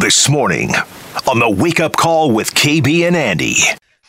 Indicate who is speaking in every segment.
Speaker 1: This morning on the Wake Up Call with KB and Andy.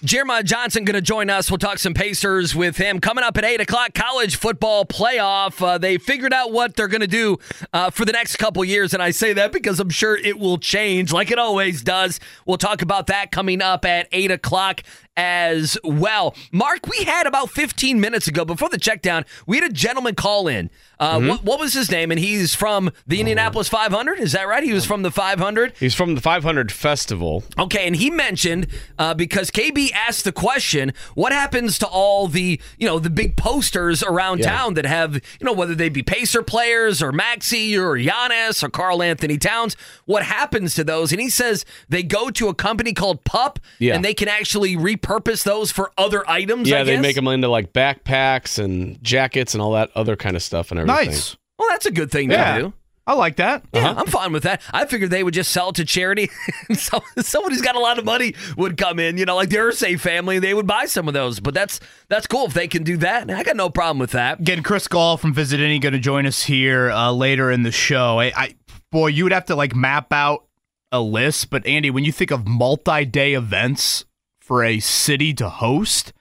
Speaker 2: Jeremiah Johnson going to join us. We'll talk some Pacers with him coming up at eight o'clock. College football playoff. Uh, they figured out what they're going to do uh, for the next couple years, and I say that because I'm sure it will change, like it always does. We'll talk about that coming up at eight o'clock as well. Mark, we had about 15 minutes ago before the check down, we had a gentleman call in. Uh,
Speaker 3: Mm-hmm.
Speaker 2: what, what was his name? And he's from the Indianapolis 500. Is that right? He was from the 500.
Speaker 3: He's from the 500 Festival.
Speaker 2: Okay, and he mentioned uh, because KB asked the question, what happens to all the you know the big posters around
Speaker 3: Yeah.
Speaker 2: town that have you know whether they be Pacer players or Maxey or Giannis or Karl-Anthony Towns? What happens to those? And he says they go to a company called Pup,
Speaker 3: Yeah.
Speaker 2: and they can actually repurpose those for other items.
Speaker 3: Yeah,
Speaker 2: I
Speaker 3: they make them into like backpacks and jackets and all that other kind of stuff and everything.
Speaker 4: Nice.
Speaker 2: Well, that's a good thing
Speaker 4: Yeah.
Speaker 2: to do.
Speaker 4: I like that.
Speaker 2: Yeah, I'm fine with that. I figured they would just sell it to charity. so, someone who's got a lot of money would come in, you know, like the Irsay family, they would buy some of those. But that's that's cool if they can do that. I got no problem with that.
Speaker 4: Again, Chris Gahl from Visit Indy going to join us here uh, later in the show. I, I boy, you would have to like map out a list, but Andy, when you think of multi-day events for a city to host,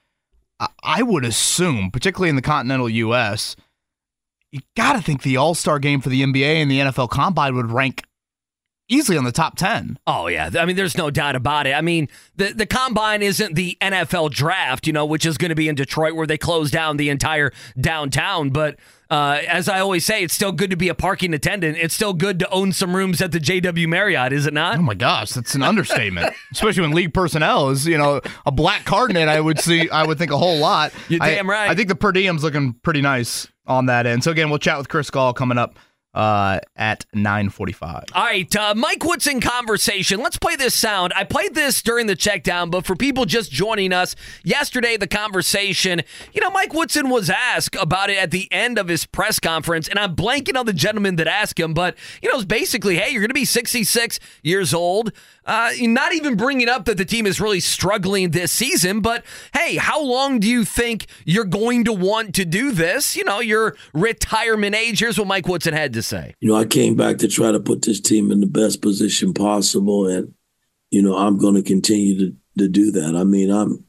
Speaker 4: I, would assume, particularly in the continental U.S., you got to think the All Star Game for the NBA and the NFL Combine would rank easily on the top ten.
Speaker 2: Oh yeah, I mean, there's no doubt about it. I mean, the the combine isn't the NFL draft, you know, which is going to be in Detroit where they close down the entire downtown. But uh, as I always say, it's still good to be a parking attendant. It's still good to own some rooms at the JW Marriott, is it not?
Speaker 4: Oh my gosh, that's an understatement. Especially when league personnel is, you know, a black card in it. I would see. I would think a whole lot.
Speaker 2: You're
Speaker 4: I-
Speaker 2: damn right.
Speaker 4: I think the per diem's looking pretty nice on that end. So again, we'll chat with Chris Gahl coming up uh, at nine forty-five.
Speaker 2: All right, uh, Mike Woodson conversation. Let's play this sound. I played this during the check down, but for people just joining us, yesterday the conversation, you know, Mike Woodson was asked about it at the end of his press conference, and I'm blanking on the gentleman that asked him, but, you know, it's basically, hey, you're going to be 66 years old. Uh, not even bringing up that the team is really struggling this season, but hey, how long do you think you're going to want to do this? You know, your retirement age. Here's what Mike Woodson had to say.
Speaker 5: you know, I came back to try to put this team in the best position possible, and you know, I'm going to continue to to do that. I mean, I'm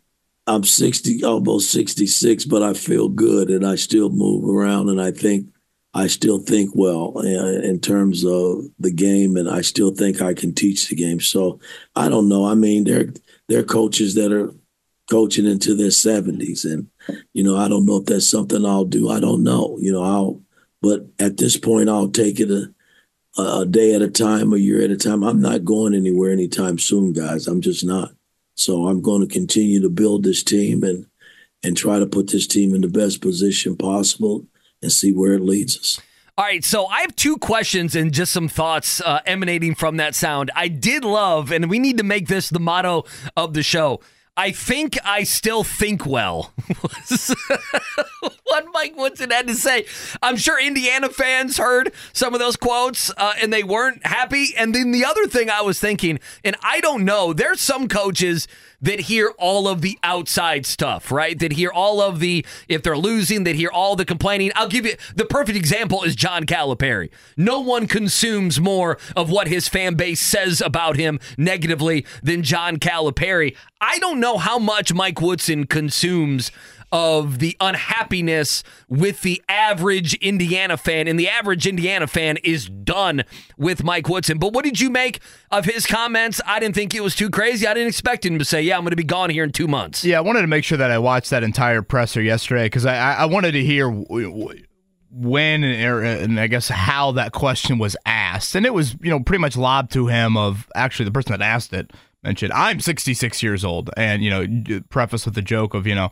Speaker 5: I'm 60, almost 66, but I feel good, and I still move around, and I think I still think well in terms of the game, and I still think I can teach the game. So I don't know. I mean, there there are coaches that are coaching into their 70s, and you know, I don't know if that's something I'll do. I don't know. You know, I'll but at this point, I'll take it a, a day at a time, a year at a time. I'm not going anywhere anytime soon, guys. I'm just not. So I'm going to continue to build this team and and try to put this team in the best position possible and see where it leads us.
Speaker 2: All right, so I have two questions and just some thoughts uh, emanating from that sound. I did love, and we need to make this the motto of the show. I think I still think well. what Mike Woodson had to say. I'm sure Indiana fans heard some of those quotes uh, and they weren't happy. And then the other thing I was thinking, and I don't know, there's some coaches that hear all of the outside stuff, right? That hear all of the, if they're losing, that hear all the complaining. I'll give you the perfect example is John Calipari. No one consumes more of what his fan base says about him negatively than John Calipari. I don't know how much Mike Woodson consumes of the unhappiness with the average Indiana fan, and the average Indiana fan is done with Mike Woodson. But what did you make of his comments? I didn't think it was too crazy. I didn't expect him to say, "Yeah, I'm going to be gone here in two months."
Speaker 4: Yeah, I wanted to make sure that I watched that entire presser yesterday because I, I wanted to hear when and, er, and I guess how that question was asked, and it was you know pretty much lobbed to him of actually the person that asked it mentioned I'm 66 years old, and you know preface with the joke of you know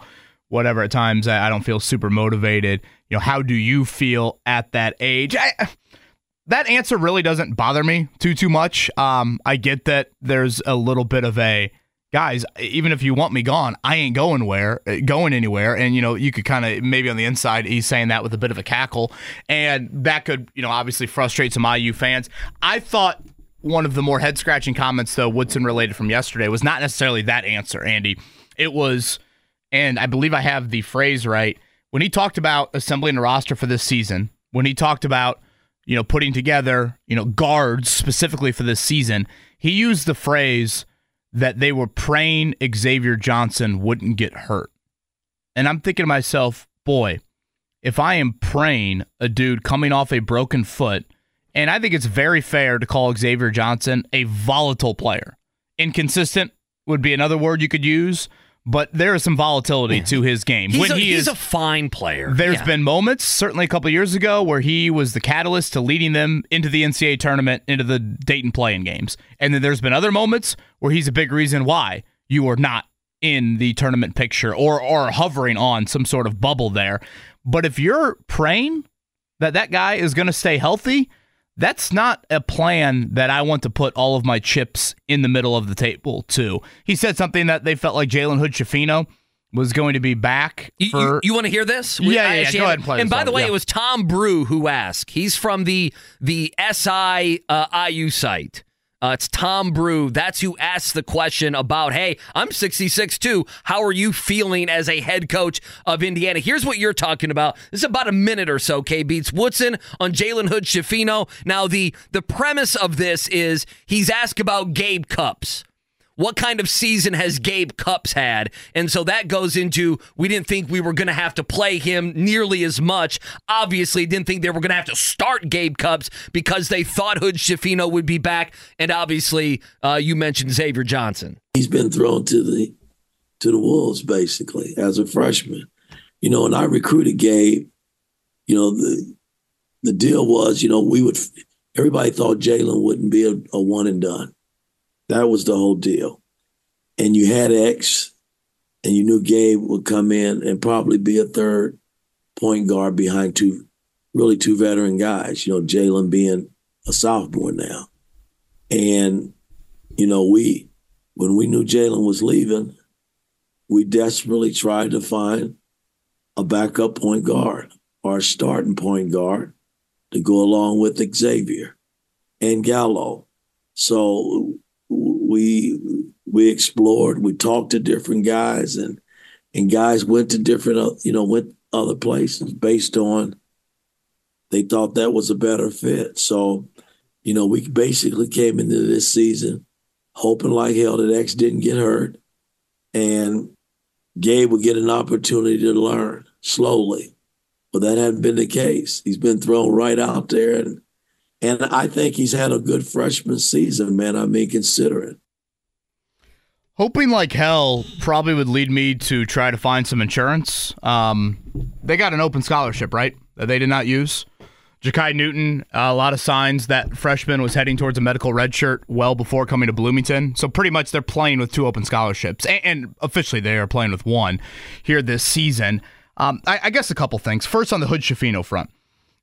Speaker 4: whatever at times I, I don't feel super motivated. You know how do you feel at that age? I, that answer really doesn't bother me too too much. Um, I get that there's a little bit of a guys. Even if you want me gone, I ain't going where going anywhere. And you know, you could kind of maybe on the inside he's saying that with a bit of a cackle, and that could you know obviously frustrate some IU fans. I thought. One of the more head scratching comments, though, Woodson related from yesterday, was not necessarily that answer, Andy. It was, and I believe I have the phrase right, when he talked about assembling a roster for this season, when he talked about you know, putting together, you know, guards specifically for this season. he used the phrase that they were praying Xavier Johnson wouldn't get hurt. And I'm thinking to myself, boy, if I am praying a dude coming off a broken foot, and I think it's very fair to call Xavier Johnson a volatile player. Inconsistent would be another word you could use, but there is some volatility to his game.
Speaker 2: He's,
Speaker 4: when
Speaker 2: a,
Speaker 4: he
Speaker 2: he's
Speaker 4: is
Speaker 2: a fine player.
Speaker 4: there's
Speaker 2: Yeah.
Speaker 4: been moments, certainly a couple years ago, where he was the catalyst to leading them into the NCAA tournament, into the Dayton play-in games. And then there's been other moments where he's a big reason why you are not in the tournament picture or or hovering on some sort of bubble there. But if you're praying that that guy is going to stay healthy, that's not a plan that I want to put all of my chips in the middle of the table to. He said something that they felt like Jalen Hood Schifino was going to be back
Speaker 2: You,
Speaker 4: for
Speaker 2: want to hear this?
Speaker 4: Yeah,
Speaker 2: I
Speaker 4: yeah, yeah. Go ahead and play
Speaker 2: And by the way,
Speaker 4: yeah.
Speaker 2: it was Tom Brew who asked. He's from the the SI uh, IU site. Uh, it's Tom Brew. That's who asked the question about, hey, I'm 66 too. How are you feeling as a head coach of Indiana? Here's what you're talking about. This is about a minute or so, K Beats. Woodson on Jalen Hood Schifino. Now, the, the premise of this is he's asked about Gabe Cupps what kind of season has Gabe Cupps had? And so that goes into we didn't think we were going to have to play him nearly as much. Obviously, didn't think they were going to have to start Gabe Cupps because they thought Hood Schifino would be back. And obviously, uh, you mentioned Xavier Johnson.
Speaker 5: he's been thrown to the to the wolves basically as a freshman. You know, and I recruited Gabe. You know, the the deal was, you know, we would everybody thought Jalen wouldn't be a, a one and done. That was the whole deal. And you had X, and you knew Gabe would come in and probably be a third point guard behind two, really two veteran guys. You know, Jalen being a sophomore now, and you know we when we knew Jalen was leaving, we desperately tried to find a backup point guard or a starting point guard to go along with Xavier and Gallo. So we we explored, we talked to different guys, and and guys went to different, uh, you know, went other places based on they thought that was a better fit. So, you know, we basically came into this season hoping like hell that X didn't get hurt, and Gabe would get an opportunity to learn slowly. But that hadn't been the case. He's been thrown right out there, and and I think he's had a good freshman season, man. I mean, considering.
Speaker 4: Hoping like hell probably would lead me to try to find some insurance. Um, they got an open scholarship, right? That they did not use. Ja'Kai Newton, a lot of signs that freshman was heading towards a medical redshirt well before coming to Bloomington. So pretty much they're playing with two open scholarships, and, and officially they are playing with one here this season. Um, I, I guess a couple things. First, on the Hood Schifino front,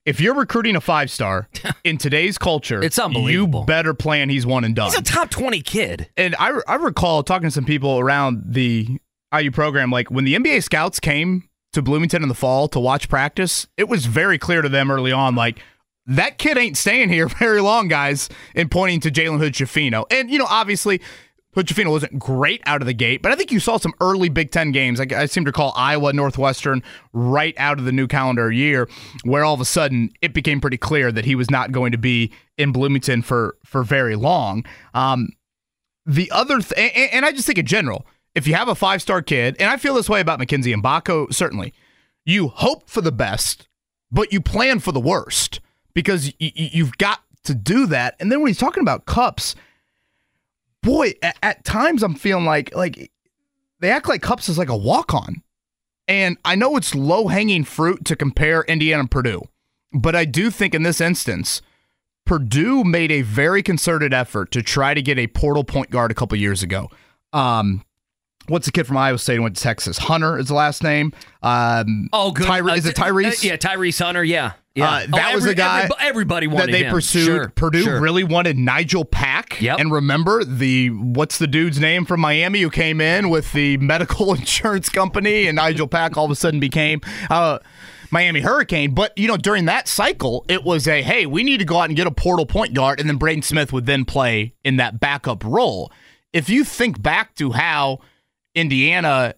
Speaker 4: if you're recruiting a five star in today's culture,
Speaker 2: It's unbelievable.
Speaker 4: You better plan he's one and done.
Speaker 2: He's a top 20 kid.
Speaker 4: And I, I recall talking to some people around the IU program, like when the NBA scouts came to Bloomington in the fall to watch practice, it was very clear to them early on, like, that kid ain't staying here very long, guys, and pointing to Jalen Hood Schifino. And, you know, obviously, Hood Schifino wasn't great out of the gate, but I think you saw some early Big Ten games. I, I seem to recall Iowa, Northwestern, right out of the new calendar year, where all of a sudden it became pretty clear that he was not going to be in Bloomington for for very long. Um, the other, th- and, and I just think in general, if you have a five star kid, and I feel this way about Mackenzie Mgbako, certainly, you hope for the best, but you plan for the worst because y- y- you've got to do that. And then when he's talking about Cupps, boy, at, at times I'm feeling like like they act like Cupps is like a walk on. And I know it's low hanging fruit to compare Indiana and Purdue, but I do think in this instance, Purdue made a very concerted effort to try to get a portal point guard a couple years ago. Um, what's the kid from Iowa State who went to Texas? Hunter is the last name. Um,
Speaker 2: Oh, good.
Speaker 4: Tyre-
Speaker 2: Uh,
Speaker 4: is it Tyrese?
Speaker 2: uh, yeah, Tyrese Hunter. Yeah. Yeah.
Speaker 4: Uh, that was
Speaker 2: every-
Speaker 4: a guy
Speaker 2: everyb- everybody wanted
Speaker 4: that they
Speaker 2: him.
Speaker 4: pursued.
Speaker 2: Sure,
Speaker 4: Purdue
Speaker 2: sure.
Speaker 4: really wanted Nijel Pack.
Speaker 2: Yep.
Speaker 4: And remember the what's the dude's name from Miami who came in with the medical insurance company, and Nijel Pack all of a sudden became. Uh, Miami Hurricane, but you know during that cycle, it was a hey, we need to go out and get a portal point guard, and then Braden Smith would then play in that backup role. If you think back to how Indiana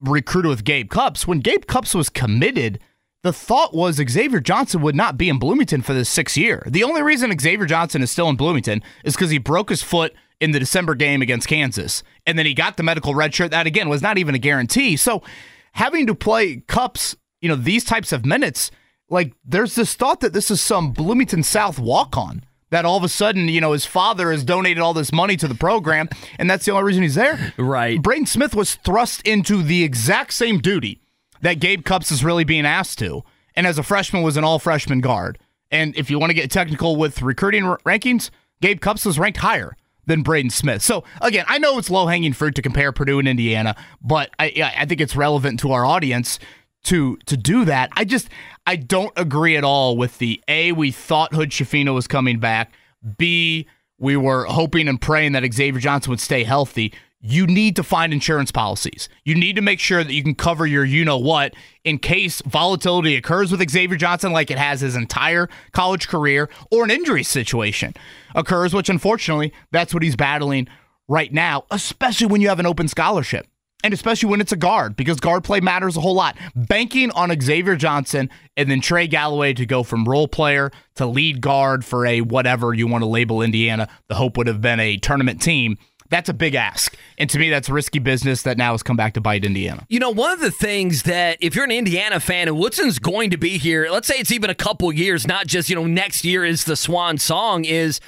Speaker 4: recruited with Gabe Cupps, when Gabe Cupps was committed, the thought was Xavier Johnson would not be in Bloomington for this sixth year. The only reason Xavier Johnson is still in Bloomington is because he broke his foot in the December game against Kansas. And then he got the medical red shirt. That, again, was not even a guarantee. So having to play Cupps, you know, these types of minutes, like there's this thought that this is some Bloomington South walk on. That all of a sudden, you know, his father has donated all this money to the program, and that's the only reason he's there.
Speaker 2: Right.
Speaker 4: Braden Smith was thrust into the exact same duty that Gabe Cupps is really being asked to, and as a freshman was an all freshman guard. And if you want to get technical with recruiting r- rankings, Gabe Cupps was ranked higher than Braden Smith. So again, I know it's low hanging fruit to compare Purdue and Indiana, but I, I think it's relevant to our audience to to do that. I just I don't agree at all with the A. We thought Hood Schifino was coming back. B. We were hoping and praying that Xavier Johnson would stay healthy. You need to find insurance policies. You need to make sure that you can cover your you know what in case volatility occurs with Xavier Johnson, like it has his entire college career, or an injury situation occurs, which unfortunately that's what he's battling right now, especially when you have an open scholarship and especially when it's a guard because guard play matters a whole lot. Banking on Xavier Johnson and then Trey Galloway to go from role player to lead guard for a whatever you want to label Indiana. The hope would have been a tournament team. That's a big ask. And to me, that's risky business that now has come back to bite Indiana.
Speaker 2: You know, one of the things that if you're an Indiana fan and Woodson's going to be here, let's say it's even a couple years, not just, you know, next year is the swan song, is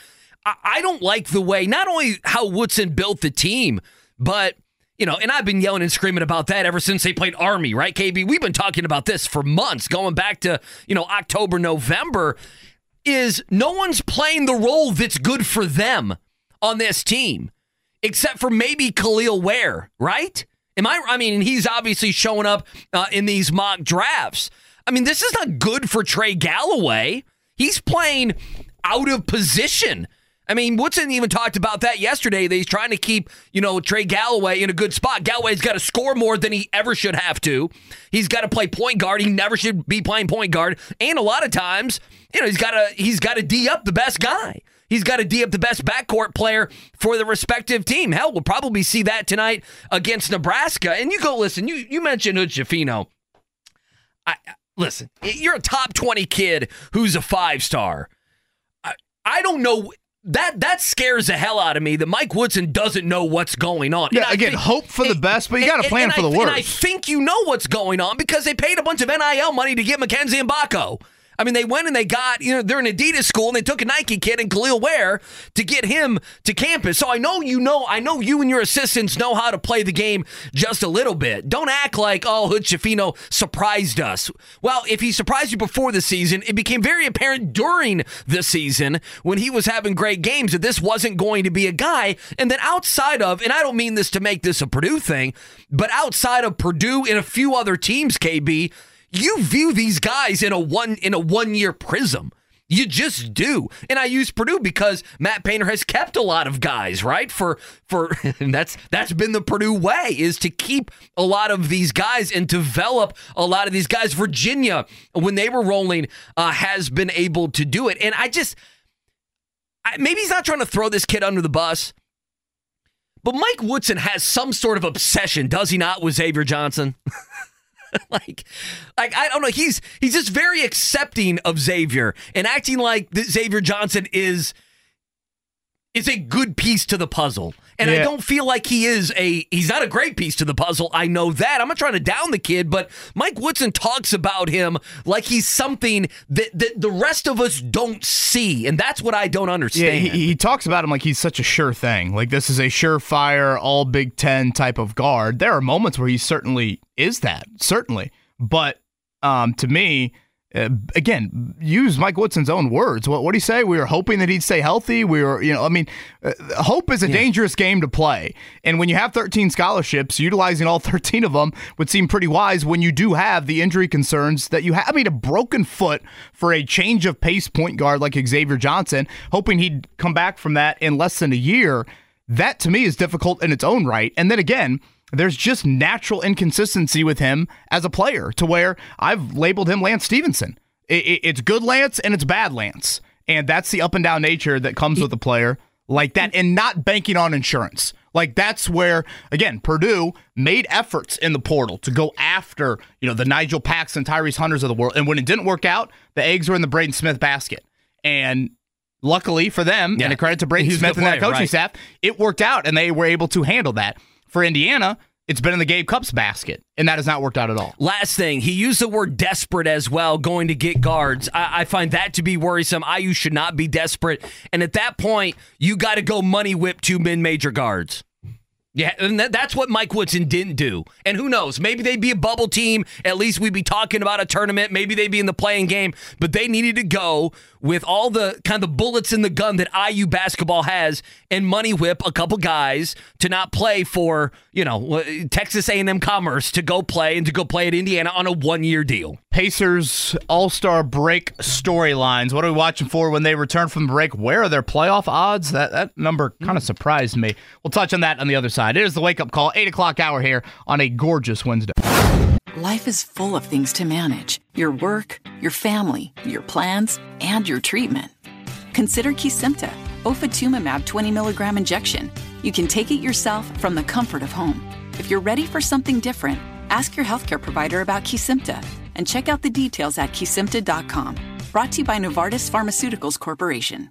Speaker 2: I don't like the way, not only how Woodson built the team, but you know, and I've been yelling and screaming about that ever since they played Army, right, KB? We've been talking about this for months, going back to, you know, October, November, is no one's playing the role that's good for them on this team, except for maybe Kel'el Ware, right? Am I, I mean, he's obviously showing up uh, in these mock drafts. I mean, this is not good for Trey Galloway. He's playing out of position I mean, Woodson even talked about that yesterday. That he's trying to keep, you know, Trey Galloway in a good spot. Galloway's got to score more than he ever should have to. He's got to play point guard. He never should be playing point guard. And a lot of times, you know, he's got to he's got to d up the best guy. He's got to d up the best backcourt player for the respective team. Hell, we'll probably see that tonight against Nebraska. And you go listen. You you mentioned Hood Schifino. I listen. You're a top twenty kid who's a five star. I, I don't know that that scares the hell out of me that Mike Woodson doesn't know what's going on.
Speaker 4: Yeah, again, think, hope for the best, but you got to plan for the worst. And
Speaker 2: I think you know what's going on because they paid a bunch of NIL money to get Mackenzie Mgbako. I mean, they went and they got, you know, they're an Adidas school and they took a Nike kid and Kel'el Ware to get him to campus. So I know you know, I know you and your assistants know how to play the game just a little bit. Don't act like, oh, Hood Schifino surprised us. Well, if he surprised you before the season, it became very apparent during the season when he was having great games that this wasn't going to be a guy. And then outside of, and I don't mean this to make this a Purdue thing, but outside of Purdue and a few other teams, KB, you view these guys in a one in a one year prism. You just do. And I use Purdue because Matt Painter has kept a lot of guys, right? For for that's that's been the Purdue way is to keep a lot of these guys and develop a lot of these guys. Virginia, when they were rolling, uh, has been able to do it. And I just I, maybe he's not trying to throw this kid under the bus. But Mike Woodson has some sort of obsession, does he not, with Xavier Johnson? like, like I don't know. He's he's just very accepting of Xavier and acting like Xavier Johnson is is a good piece to the puzzle. And yeah. I don't feel like he is a he's not a great piece to the puzzle. I know that. I'm not trying to down the kid, but Mike Woodson talks about him like he's something that, that the rest of us don't see. And that's what I don't understand.
Speaker 4: Yeah, he, he talks about him like he's such a sure thing. Like this is a surefire all Big Ten type of guard. There are moments where he certainly is that, certainly. But um, to me, uh, again, use Mike Woodson's own words. What what do you say? We were hoping that he'd stay healthy. We were, you know, I mean, uh, hope is a yeah. dangerous game to play. And when you have 13 scholarships, utilizing all 13 of them would seem pretty wise when you do have the injury concerns that you have. I mean, a broken foot for a change of pace point guard like Xavier Johnson, hoping he'd come back from that in less than a year. That to me is difficult in its own right. And then again, there's just natural inconsistency with him as a player to where I've labeled him Lance Stephenson. it's good Lance and it's bad Lance. And that's the up and down nature that comes with a player like that and not banking on insurance. Like that's where again Purdue made efforts in the portal to go after you know the Nijel Paxson, and Tyrese Hunters of the world, and when it didn't work out, the eggs were in the Braden Smith basket. And luckily for them,
Speaker 2: Yeah.
Speaker 4: and a credit to Braden
Speaker 2: He's
Speaker 4: Smith and that coaching
Speaker 2: right.
Speaker 4: staff, it worked out, and they were able to handle that. For Indiana, it's been in the Gabe Cupps basket, and that has not worked out at all.
Speaker 2: Last thing, he used the word desperate as well, going to get guards. I, I find that to be worrisome. IU should not be desperate. And at that point, you got to go money whip two mid major guards. Yeah, and that, that's what Mike Woodson didn't do. And who knows? Maybe they'd be a bubble team. At least we'd be talking about a tournament. Maybe they'd be in the play-in game. But they needed to go with all the kind of bullets in the gun that IU basketball has and money whip a couple guys to not play for you know Texas A&M Commerce to go play and to go play at Indiana on a one year deal.
Speaker 4: Pacers All Star break storylines. What are we watching for when they return from the break? Where are their playoff odds? That that number kind of hmm. surprised me. We'll touch on that on the other side. It is the wake up call, eight o'clock hour here on a gorgeous Wednesday.
Speaker 6: Life is full of things to manage your work, your family, your plans, and your treatment. Consider Kesimpta, ofatumumab 20 milligram injection. You can take it yourself from the comfort of home. If you're ready for something different, ask your healthcare provider about Kesimpta and check out the details at kesimpta.com. Brought to you by Novartis Pharmaceuticals Corporation.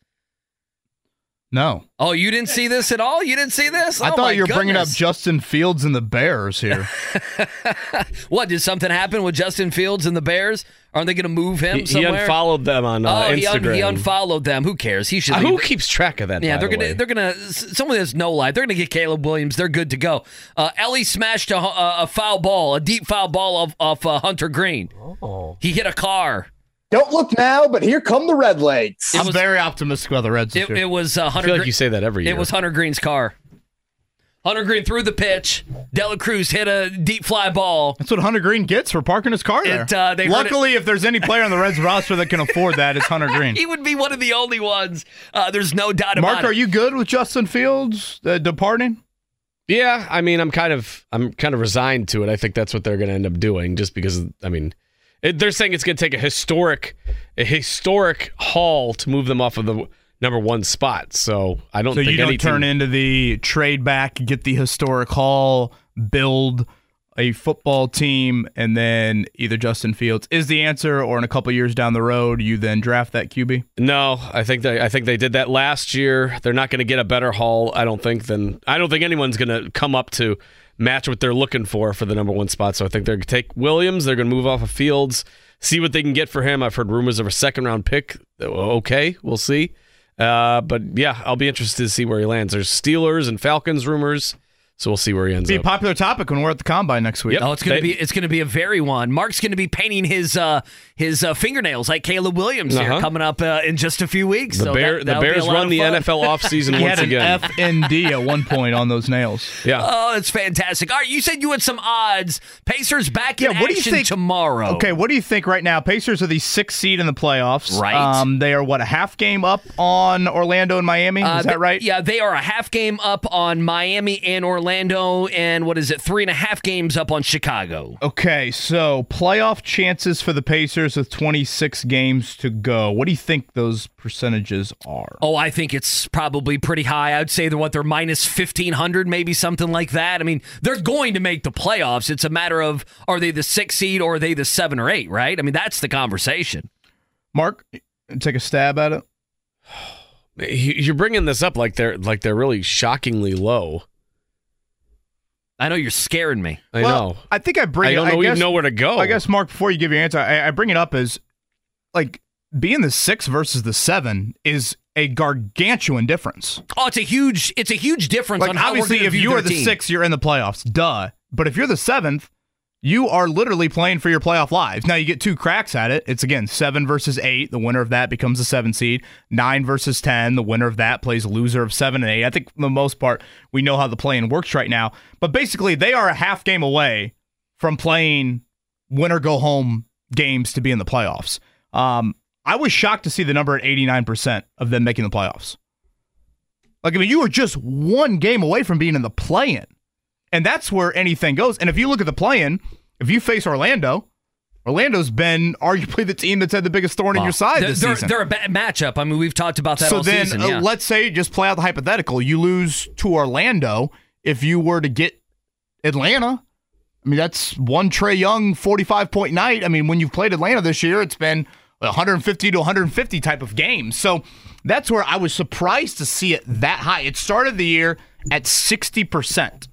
Speaker 4: No.
Speaker 2: Oh, you didn't see this at all? You didn't see this?
Speaker 4: I
Speaker 2: Oh,
Speaker 4: thought you were bringing up. Justin Fields and the Bears here.
Speaker 2: What did something happen with Justin Fields and the Bears? Aren't they going to move him
Speaker 3: He, he unfollowed them on uh,
Speaker 2: oh, he, un-
Speaker 3: Instagram.
Speaker 2: he unfollowed them. Who cares? He should.
Speaker 3: Uh, who keeps track of that?
Speaker 2: Yeah,
Speaker 3: by
Speaker 2: they're
Speaker 3: the
Speaker 2: gonna they're gonna someone that's no life. They're gonna get Caleb Williams. They're good to go. Uh, Elly smashed a, a, a foul ball, a deep foul ball off, off uh, Hunter Greene.
Speaker 3: Oh.
Speaker 2: He hit a car.
Speaker 7: Don't look now, but here come the Red Lakes.
Speaker 4: I'm
Speaker 2: was-
Speaker 4: very optimistic about the Reds this
Speaker 2: It, it was uh,
Speaker 3: I
Speaker 2: Hunter.
Speaker 3: feel like you say that every year.
Speaker 2: It was Hunter Greene's car. Hunter Greene threw the pitch. De La Cruz hit a deep fly ball.
Speaker 4: That's what Hunter Greene gets for parking his car there.
Speaker 2: It, uh, they heard
Speaker 4: Luckily, if there's any player on the Reds roster that can afford that, it's Hunter Greene.
Speaker 2: He would be one of the only ones. Uh, there's no doubt about
Speaker 4: Mark, are you good with Justin Fields uh, departing?
Speaker 3: Yeah, I mean, I'm kind of I'm kind of resigned to it. I think that's what they're going to end up doing, just because I mean, it, they're saying it's going to take a historic a historic haul to move them off of the number one spot. So I don't
Speaker 4: So
Speaker 3: think
Speaker 4: you don't
Speaker 3: any
Speaker 4: turn into the trade back, get the historic haul, build a football team, and then either Justin Fields is the answer, or in a couple years down the road, you then draft that QB.
Speaker 3: No, I think they I think they did that last year. They're not going to get a better haul, I don't think. Than I don't think anyone's going to come up to match what they're looking for for the number one spot. So I think they're going to take Williams. They're going to move off of Fields, see what they can get for him. I've heard rumors of a second round pick. Okay, we'll see. Uh, but yeah, I'll be interested to see where he lands. There's Steelers and Falcons rumors, so we'll see where he ends up.
Speaker 4: Be a popular topic when we're at the combine next week.
Speaker 3: Yep.
Speaker 2: Oh, it's gonna
Speaker 3: They-
Speaker 2: be it's gonna be a very one. Mark's gonna be painting his uh, his uh, fingernails like Caleb Williams
Speaker 3: Uh-huh.
Speaker 2: coming up uh, in just a few weeks.
Speaker 3: the
Speaker 2: so
Speaker 3: Bear,
Speaker 2: that,
Speaker 3: the
Speaker 2: that'll be
Speaker 3: Bears run the. NFL offseason once
Speaker 4: had an
Speaker 3: again.
Speaker 4: FND at one point on those nails.
Speaker 3: yeah.
Speaker 2: Oh, it's fantastic. All right, you said you had some odds. Pacers back in
Speaker 4: Yeah, what do you
Speaker 2: action
Speaker 4: think-
Speaker 2: tomorrow.
Speaker 4: Okay, what do you think right now? Pacers are the sixth seed in the playoffs.
Speaker 2: Right.
Speaker 4: Um, they are what a half game up on Orlando and Miami.
Speaker 2: Uh,
Speaker 4: is that
Speaker 2: th-
Speaker 4: right?
Speaker 2: Yeah, they are a half game up on Miami and Orlando, and what is it? Three and a half games up on Chicago.
Speaker 4: Okay, so playoff chances for the Pacers with 26 games to go. What do you think those percentages are?
Speaker 2: Oh, I think it's probably pretty high. I'd say they're what they're minus fifteen hundred, maybe something like that. I mean, they're going to make the playoffs. It's a matter of are they the six seed or are they the seven or eight, right? I mean, that's the conversation.
Speaker 4: Mark, take a stab at it.
Speaker 3: You're bringing this up like they're like they're really shockingly low.
Speaker 2: I know you're scaring me.
Speaker 3: I
Speaker 4: well,
Speaker 3: know.
Speaker 4: I think I bring
Speaker 3: I don't know
Speaker 4: I
Speaker 3: even
Speaker 4: guess,
Speaker 3: know where to go.
Speaker 4: I guess Mark, before you give your answer, I, I bring it up as like being the six versus the seven is a gargantuan difference.
Speaker 2: Oh, it's a huge, it's a huge difference
Speaker 4: Like
Speaker 2: on how
Speaker 4: obviously,
Speaker 2: we're gonna
Speaker 4: if
Speaker 2: view
Speaker 4: you
Speaker 2: their
Speaker 4: are the
Speaker 2: team.
Speaker 4: six, you're in the playoffs. Duh. But if you're the seventh, you are literally playing for your playoff lives. Now you get two cracks at it. It's again seven versus eight. The winner of that becomes the seven seed. Nine versus ten. The winner of that plays loser of seven and eight. I think for the most part we know how the play-in works right now. But basically, they are a half game away from playing winner go home games to be in the playoffs. Um, I was shocked to see the number at 89% of them making the playoffs. Like, I mean, you were just one game away from being in the play in. And that's where anything goes. And if you look at the play-in, if you face Orlando, Orlando's been arguably the team that's had the biggest thorn in your side
Speaker 2: They're,
Speaker 4: this
Speaker 2: they're,
Speaker 4: season.
Speaker 2: they're a bad matchup. I mean, we've talked about that
Speaker 4: so then,
Speaker 2: season.
Speaker 4: uh, let's say just play out the hypothetical. You lose to Orlando. If you were to get Atlanta, I mean that's one Trae Young forty-five point night. I mean, when you've played Atlanta this year, it's been 150 to 150 type of game. So that's where I was surprised to see it that high. It started the year at sixty percent,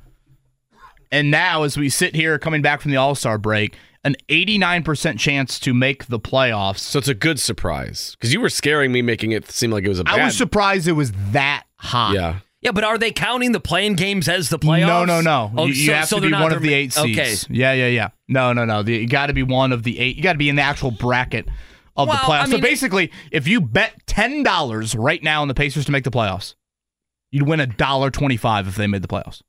Speaker 4: and now as we sit here coming back from the All Star break, an eighty-nine percent chance to make the playoffs.
Speaker 3: So it's a good surprise because you were scaring me, making it seem like it was a bad.
Speaker 4: I was surprised it was that high.
Speaker 3: yeah.
Speaker 2: yeah, but are they counting the play-in games as the playoffs?
Speaker 4: No, no, no.
Speaker 2: Oh,
Speaker 4: you, you
Speaker 2: so-
Speaker 4: have
Speaker 2: so
Speaker 4: to be one of the eight seeds.
Speaker 2: Okay.
Speaker 4: Yeah, yeah, yeah. No, no, no. The, you got to be one of the eight. You got to be in the actual bracket of
Speaker 2: Well,
Speaker 4: the playoffs.
Speaker 2: I
Speaker 4: so basically, if you bet ten dollars right now on the Pacers to make the playoffs, you'd win a dollar twenty-five if they made the playoffs.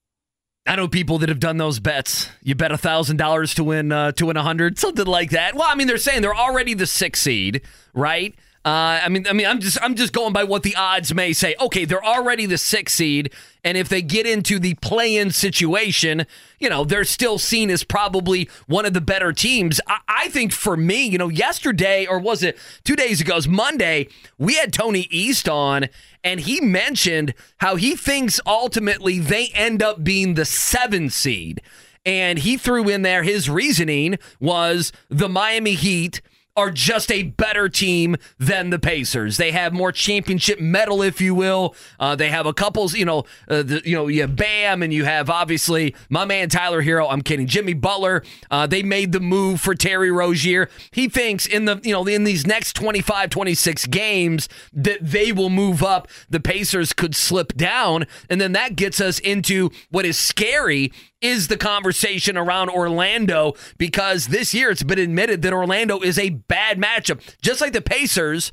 Speaker 2: I know people that have done those bets. You bet a thousand dollars to win uh, to win a hundred, something like that. Well, I mean, they're saying they're already the sixth seed, right? Uh, I mean, I mean, I'm just I'm just going by what the odds may say. Okay, they're already the sixth seed, and if they get into the play-in situation, you know, they're still seen as probably one of the better teams. I, I think for me, you know, yesterday or was it two days ago? It Monday. We had Tony East on, and he mentioned how he thinks ultimately they end up being the seven seed. And he threw in there his reasoning was the Miami Heat are just a better team than the Pacers. They have more championship medal, if you will. Uh, they have a couple, you know, uh, the, you know, you have Bam, and you have obviously my man Tyler Herro. I'm kidding, Jimmy Butler. Uh, they made the move for Terry Rozier. He thinks in the, you know, in these next 25, 26 games that they will move up. The Pacers could slip down, and then that gets us into what is scary is the conversation around Orlando because this year it's been admitted that Orlando is a bad matchup. Just like the Pacers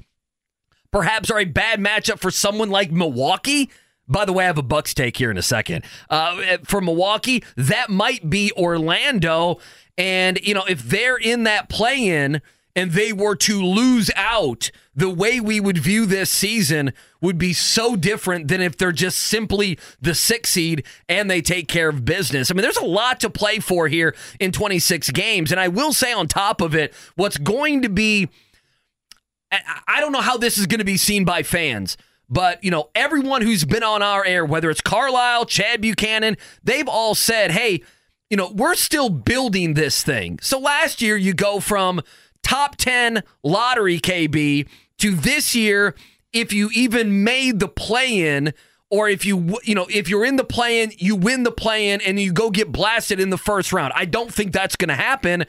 Speaker 2: perhaps are a bad matchup for someone like Milwaukee. By the way, I have a Bucks take here in a second. Uh, for Milwaukee, that might be Orlando. And, you know, if they're in that play in and they were to lose out, the way we would view this season would be so different than if they're just simply the six seed and they take care of business. I mean, there's a lot to play for here in 26 games. And I will say, on top of it, what's going to be I don't know how this is going to be seen by fans, but you know, everyone who's been on our air, whether it's Carlisle, Chad Buchanan, they've all said, "Hey, you know, we're still building this thing." So last year, you go from top ten lottery KB to this year, if you even made the play-in. Or if you you know if you're in the play-in, you win the play-in and you go get blasted in the first round. I don't think that's going to happen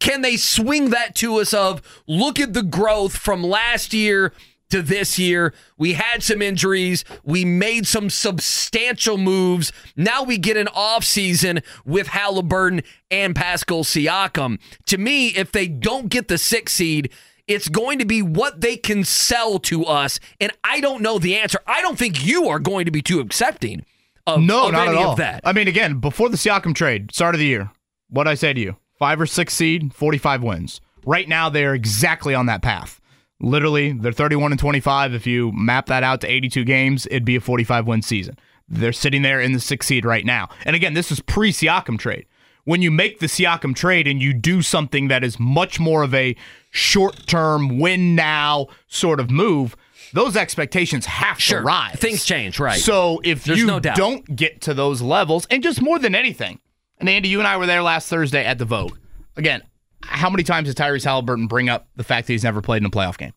Speaker 2: can they swing that to us of look at the growth from last year to this year. We had some injuries. We made some substantial moves. Now we get an offseason with halliburton and pascal siakam. To me if they don't get the six seed it's going to be what they can sell to us and i don't know the answer. I don't think you are going to be too accepting of,
Speaker 4: No,
Speaker 2: of
Speaker 4: not
Speaker 2: any
Speaker 4: at all.
Speaker 2: of that.
Speaker 4: I mean, again, before the Siakam trade, start of the year, what I say to you: five or six seed, forty-five wins. Right now, they are exactly on that path. Literally, they're thirty-one and twenty-five. If you map that out to eighty-two games, it'd be a forty-five win season. They're sitting there in the sixth seed right now. And again, this is pre-Siakam trade. When you make the Siakam trade and you do something that is much more of a short-term win now sort of move, those expectations have
Speaker 2: sure
Speaker 4: to rise.
Speaker 2: things change right
Speaker 4: So if
Speaker 2: There's
Speaker 4: you
Speaker 2: no
Speaker 4: don't get to those levels, and just more than anything, and Andy, you and I were there last Thursday at the Vogue. Again, how many times did Tyrese Halliburton bring up the fact that he's never played in a playoff game?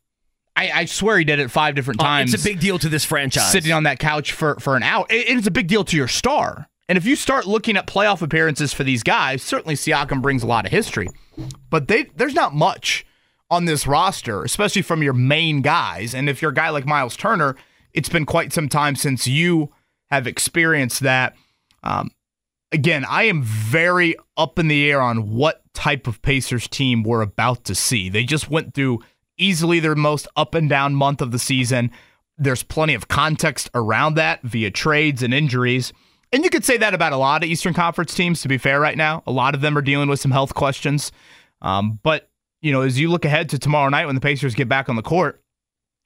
Speaker 4: I, I swear he did it five different
Speaker 2: Uh,
Speaker 4: times.
Speaker 2: it's a big deal to this franchise
Speaker 4: sitting on that couch for, for an hour. It- it's a big deal to your star. And if you start looking at playoff appearances for these guys, certainly Siakam brings a lot of history. But they there's not much on this roster, especially from your main guys. And if you're a guy like Miles Turner, it's been quite some time since you have experienced that. Um, again, I am very up in the air on what type of Pacers team we're about to see. They just went through easily their most up and down month of the season. There's plenty of context around that via trades and injuries. And you could say that about a lot of Eastern Conference teams, to be fair, right now. A lot of them are dealing with some health questions. Um, but, you know, as you look ahead to tomorrow night when the Pacers get back on the court,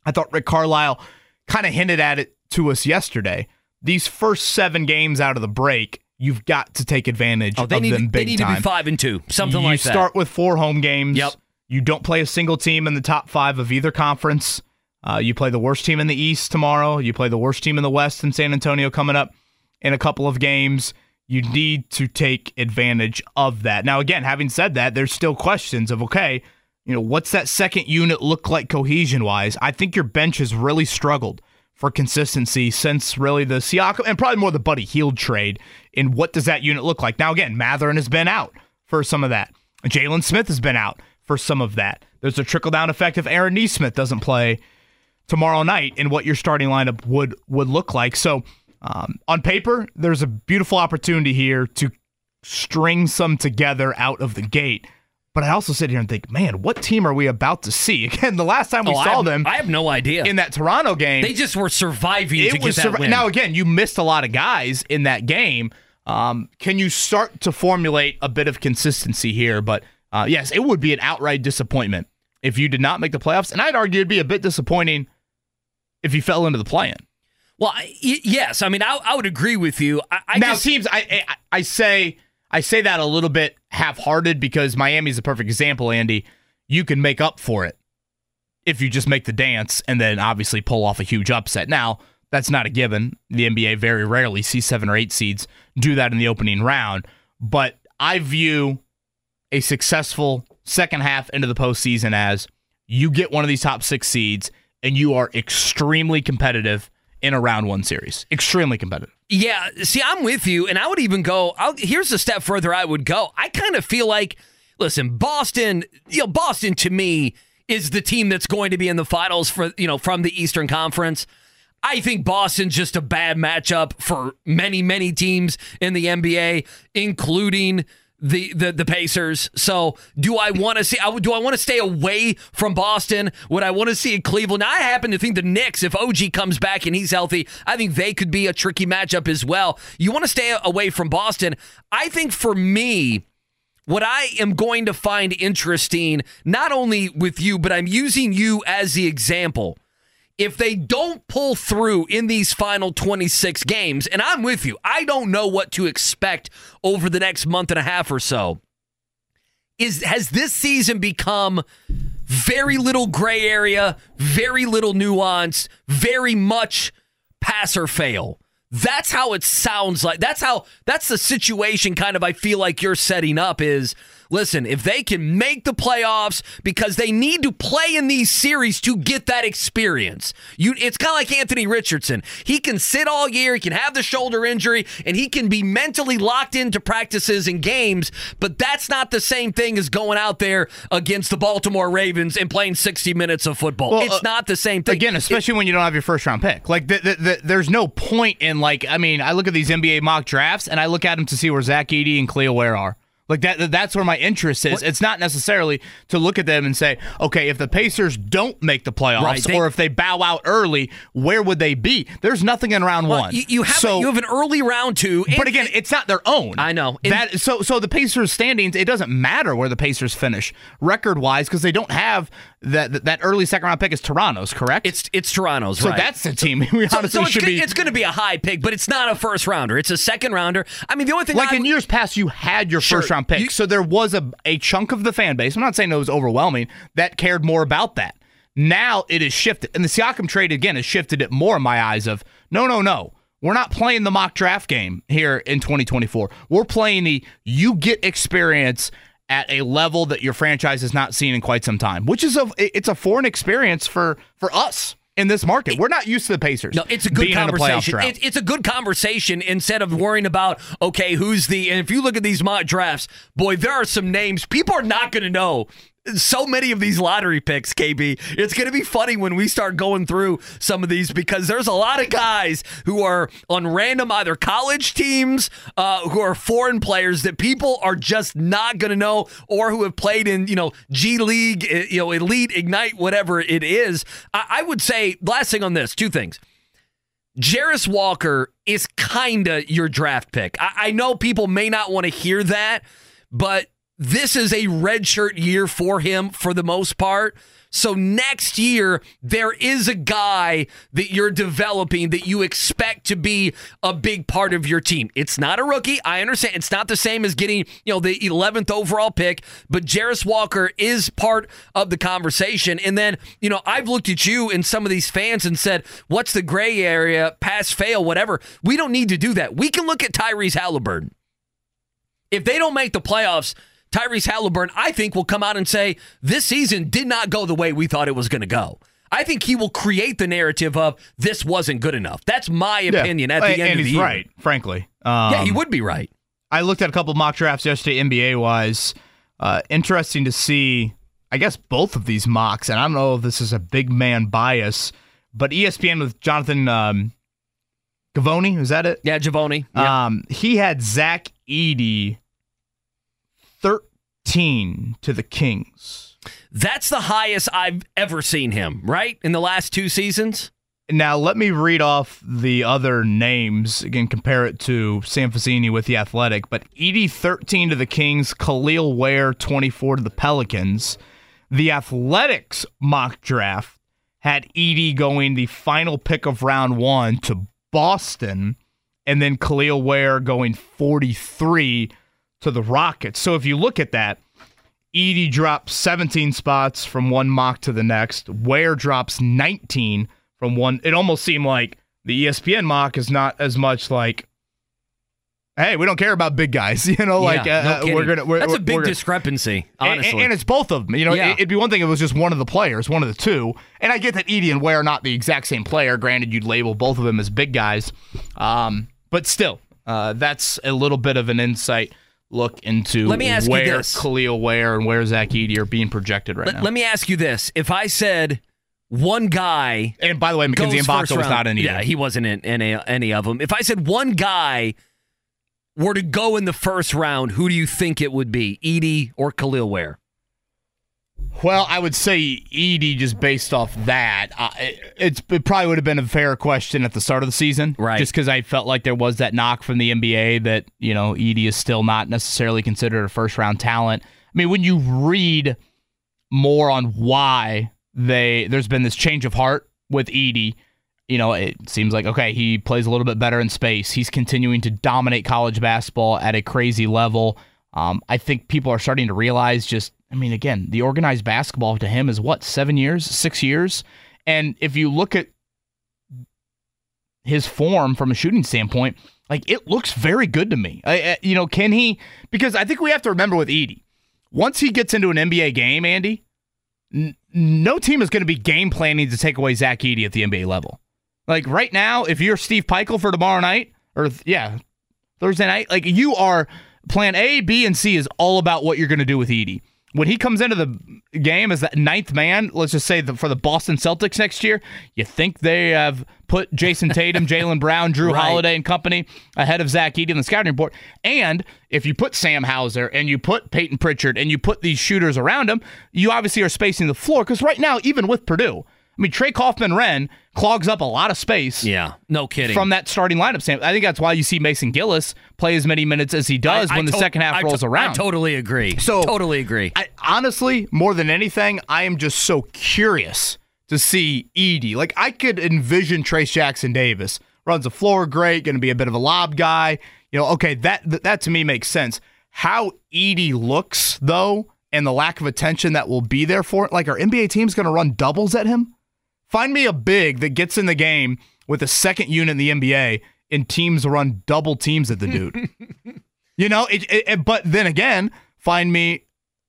Speaker 4: I thought Rick Carlisle kind of hinted at it to us yesterday. These first seven games out of the break, you've got to take advantage
Speaker 2: Oh, they
Speaker 4: of
Speaker 2: need,
Speaker 4: them
Speaker 2: they need
Speaker 4: time.
Speaker 2: to be five and two, something
Speaker 4: you
Speaker 2: like that.
Speaker 4: You start with four home games.
Speaker 2: Yep.
Speaker 4: You don't play a single team in the top five of either conference. Uh, you play the worst team in the East tomorrow. You play the worst team in the West in San Antonio coming up in a couple of games. You need to take advantage of that. Now, again, having said that, there's still questions of okay, you know, what's that second unit look like cohesion wise? I think your bench has really struggled for consistency since really the Siakam and probably more the Buddy Hield trade. In what does that unit look like? Now, again, Mathurin has been out for some of that. Jalen Smith has been out for some of that. There's a trickle down effect if Aaron Nesmith doesn't play tomorrow night and what your starting lineup would would look like. So um, on paper, there's a beautiful opportunity here to string some together out of the gate. But I also sit here and think, man, what team are we about to see? Again, the last time we
Speaker 2: Oh, I
Speaker 4: saw
Speaker 2: have-
Speaker 4: them
Speaker 2: I have no idea.
Speaker 4: in that Toronto game,
Speaker 2: they just were surviving to
Speaker 4: it
Speaker 2: get
Speaker 4: was
Speaker 2: that
Speaker 4: survi- now again you missed a lot of guys in that game um, can you start to formulate a bit of consistency here but uh, yes it would be an outright disappointment if you did not make the playoffs and i'd argue it'd be a bit disappointing if you fell into the play-in
Speaker 2: well, I- yes. I mean, I, I would agree with you. I, I
Speaker 4: now
Speaker 2: just,
Speaker 4: teams I, I i say i say that a little bit half-hearted because miami's a perfect example andy you can make up for it if you just make the dance and then obviously pull off a huge upset. Now, that's not a given. The NBA very rarely sees seven or eight seeds do that in the opening round. But I view a successful second half into the postseason as you get one of these top six seeds and you are extremely competitive in a round one series. Extremely competitive.
Speaker 2: Yeah, see, I'm with you, and I would even go. I'll, here's a step further. I would go. I kind of feel like, listen, Boston. You know, Boston to me is the team that's going to be in the finals for you know from the Eastern Conference. I think Boston's just a bad matchup for many, many teams in the NBA, including the the, the Pacers. So, do I want to see? I, do I want to stay away from Boston? Would I want to see Cleveland? Now, I happen to think the Knicks, if OG comes back and he's healthy, I think they could be a tricky matchup as well. You want to stay away from Boston? I think for me. What I am going to find interesting, not only with you, but I'm using you as the example if they don't pull through in these final 26 games, and I'm with you, I don't know what to expect over the next month and a half or so. Is has this season become very little gray area, very little nuance, very much pass or fail? That's how it sounds like. That's how that's the situation kind of I feel like you're setting up is listen, if they can make the playoffs because they need to play in these series to get that experience. You it's kind of like Anthony Richardson. He can sit all year, he can have the shoulder injury and he can be mentally locked into practices and games, but that's not the same thing as going out there against the Baltimore Ravens and playing 60 minutes of football.
Speaker 4: Well,
Speaker 2: it's
Speaker 4: uh,
Speaker 2: not the same thing.
Speaker 4: Again, especially when you don't have your first round pick. Like, the, the, the, there's no point in, like, I mean, I look at these NBA mock drafts and I look at them to see where Zach Edey and Kel'el Ware are. Like that that's where my interest is. It's not necessarily to look at them and say, okay, if the Pacers don't make the playoffs
Speaker 2: Right, they-
Speaker 4: or if they bow out early, where would they be? There's nothing in round
Speaker 2: Well,
Speaker 4: one.
Speaker 2: you, you have
Speaker 4: so,
Speaker 2: you have an early round two, and-
Speaker 4: but again, it's not their own.
Speaker 2: I know.
Speaker 4: That so so the Pacers standings. It doesn't matter where the Pacers finish record wise because they don't have that that- early second round pick is Toronto's. Correct.
Speaker 2: it's it's Toronto's.
Speaker 4: so
Speaker 2: right.
Speaker 4: that's the team we
Speaker 2: So,
Speaker 4: honestly
Speaker 2: so it's,
Speaker 4: should
Speaker 2: go-
Speaker 4: be.
Speaker 2: it's going to be a high pick, but it's not a first rounder. It's a second rounder. I mean, the only thing
Speaker 4: like
Speaker 2: I,
Speaker 4: in years past, you had your
Speaker 2: Sure.
Speaker 4: first round pick,
Speaker 2: You-
Speaker 4: so there was a a chunk of the fan base. I'm not saying it was overwhelming that cared more about that. Now it is shifted, and the Siakam trade again has shifted it more in my eyes. Of no, no, no. We're not playing the mock draft game here in 2024. We're playing the you get experience at a level that your franchise has not seen in quite some time, which is a it's a foreign experience for for us in this market. We're not used to the Pacers.
Speaker 2: No, it's a good conversation. It, it's a good conversation instead of worrying about okay, who's the. And if you look at these mock drafts, boy, there are some names people are not going to know. So many of these lottery picks, KB. It's going to be funny when we start going through some of these because there's a lot of guys who are on random either college teams, uh, who are foreign players that people are just not going to know, or who have played in you know G League, eh, you know Elite, Ignite, whatever it is. I, I would say last thing on this, two things. Jarace Walker is kind of your draft pick. I, I know people may not want to hear that, but this is a redshirt year for him for the most part. So next year, there is a guy that you're developing that you expect to be a big part of your team. It's not a rookie. I understand. It's not the same as getting, you know, the 11th overall pick, but Jarace Walker is part of the conversation. And then, you know, I've looked at you and some of these fans and said, what's the gray area, pass, fail, whatever. We don't need to do that. We can look at Tyrese Halliburton. If they don't make the playoffs, Tyrese Halliburton, I think, will come out and say, this season did not go the way we thought it was going to go. I think he will create the narrative of this wasn't good enough. That's my opinion at the
Speaker 4: and,
Speaker 2: end
Speaker 4: and
Speaker 2: of the
Speaker 4: he's
Speaker 2: year.
Speaker 4: right, frankly. Um,
Speaker 2: yeah, he would be right.
Speaker 4: I looked at a couple mock drafts yesterday, NBA wise. Uh, interesting to see, I guess, both of these mocks. And I don't know if this is a big man bias, but ESPN with Jonathan um, Gavoni, is that it?
Speaker 2: Yeah, Javoni. Yeah.
Speaker 4: Um, he had Zach Edey 13 to the Kings.
Speaker 2: That's the highest I've ever seen him, right? In the last two seasons?
Speaker 4: Now, let me read off the other names. Again, compare it to Sam Vecenie with the Athletic. But Edey, 13 to the Kings. Kel'el Ware, 24 to the Pelicans. The Athletics mock draft had Edey going the final pick of round one to Boston, and then Kel'el Ware going 43 to the Rockets. So if you look at that, Edey drops 17 spots from one mock to the next. Ware drops 19 from one. It almost seemed like the ESPN mock is not as much like, hey, we don't care about big guys. You know, like
Speaker 2: Yeah, no
Speaker 4: uh, we're gonna. We're,
Speaker 2: That's a
Speaker 4: we're
Speaker 2: big
Speaker 4: gonna-
Speaker 2: discrepancy, honestly.
Speaker 4: And, and it's both of them. You know,
Speaker 2: Yeah.
Speaker 4: it, would be one thing if it was just one of the players, one of the two. And I get that Edey and Ware are not the exact same player. Granted, you'd label both of them as big guys. Um, but still, uh, that's a little bit of an insight look into
Speaker 2: Let me ask you
Speaker 4: where
Speaker 2: this.
Speaker 4: Kel'el Ware and where Zach Edey are being projected right
Speaker 2: let,
Speaker 4: now.
Speaker 2: let me ask you this. If I said one guy
Speaker 4: and by the way, Mackenzie
Speaker 2: Mgbako
Speaker 4: was not in either.
Speaker 2: Yeah, he wasn't in any, any of them. If I said one guy were to go in the first round, who do you think it would be? Edey or Kel'el Ware?
Speaker 4: Well, I would say Edey just based off that. Uh, it, it's, it probably would have been a fair question at the start of the season.
Speaker 2: Right.
Speaker 4: Just because I felt like there was that knock from the NBA that, you know, Edey is still not necessarily considered a first round talent. I mean, when you read more on why they there's been this change of heart with Edey, you know, it seems like okay, he plays a little bit better in space. He's continuing to dominate college basketball at a crazy level. Um, I think people are starting to realize just, I mean, again, the organized basketball to him is what, seven years, six years? And if you look at his form from a shooting standpoint, like it looks very good to me. I, I- you know, can he? Because I think we have to remember with Edey, once he gets into an NBA game, Andy, n- no team is going to be game planning to take away Zach Edey at the NBA level. Like right now, if you're Steve Pikiell for tomorrow night, or yeah, Thursday night, like you are plan A, B, and C is all about what you're going to do with Edey. When he comes into the game as that ninth man, let's just say the, for the Boston Celtics next year, you think they have put Jayson Tatum, Jaylen Brown, Jrue
Speaker 2: Right.
Speaker 4: Holiday, and company ahead of Zach Edey on the scouting report. And if you put Sam Hauser and you put Payton Pritchard and you put these shooters around him, you obviously are spacing the floor because right now, even with Purdue, mean, Trey Kaufman-Renn clogs up a lot of space
Speaker 2: Yeah, no kidding.
Speaker 4: from that starting lineup. Sam, I think that's why you see Mason Gillis play as many minutes as he does
Speaker 2: I- I
Speaker 4: when the
Speaker 2: to-
Speaker 4: second half
Speaker 2: I
Speaker 4: rolls
Speaker 2: to-
Speaker 4: around.
Speaker 2: I totally agree.
Speaker 4: So-
Speaker 2: totally agree.
Speaker 4: I, honestly, more than anything, I am just so curious to see Edey. Like I could envision Trayce Jackson Davis runs the floor great, going to be a bit of a lob guy. You know, okay, that that, to me makes sense. How Edey looks though, and the lack of attention that will be there for it. Like, our NBA team's going to run doubles at him? Find me a big that gets in the game with a second unit in the NBA, and teams run double teams at the dude. you know, it, it, it- but then again, find me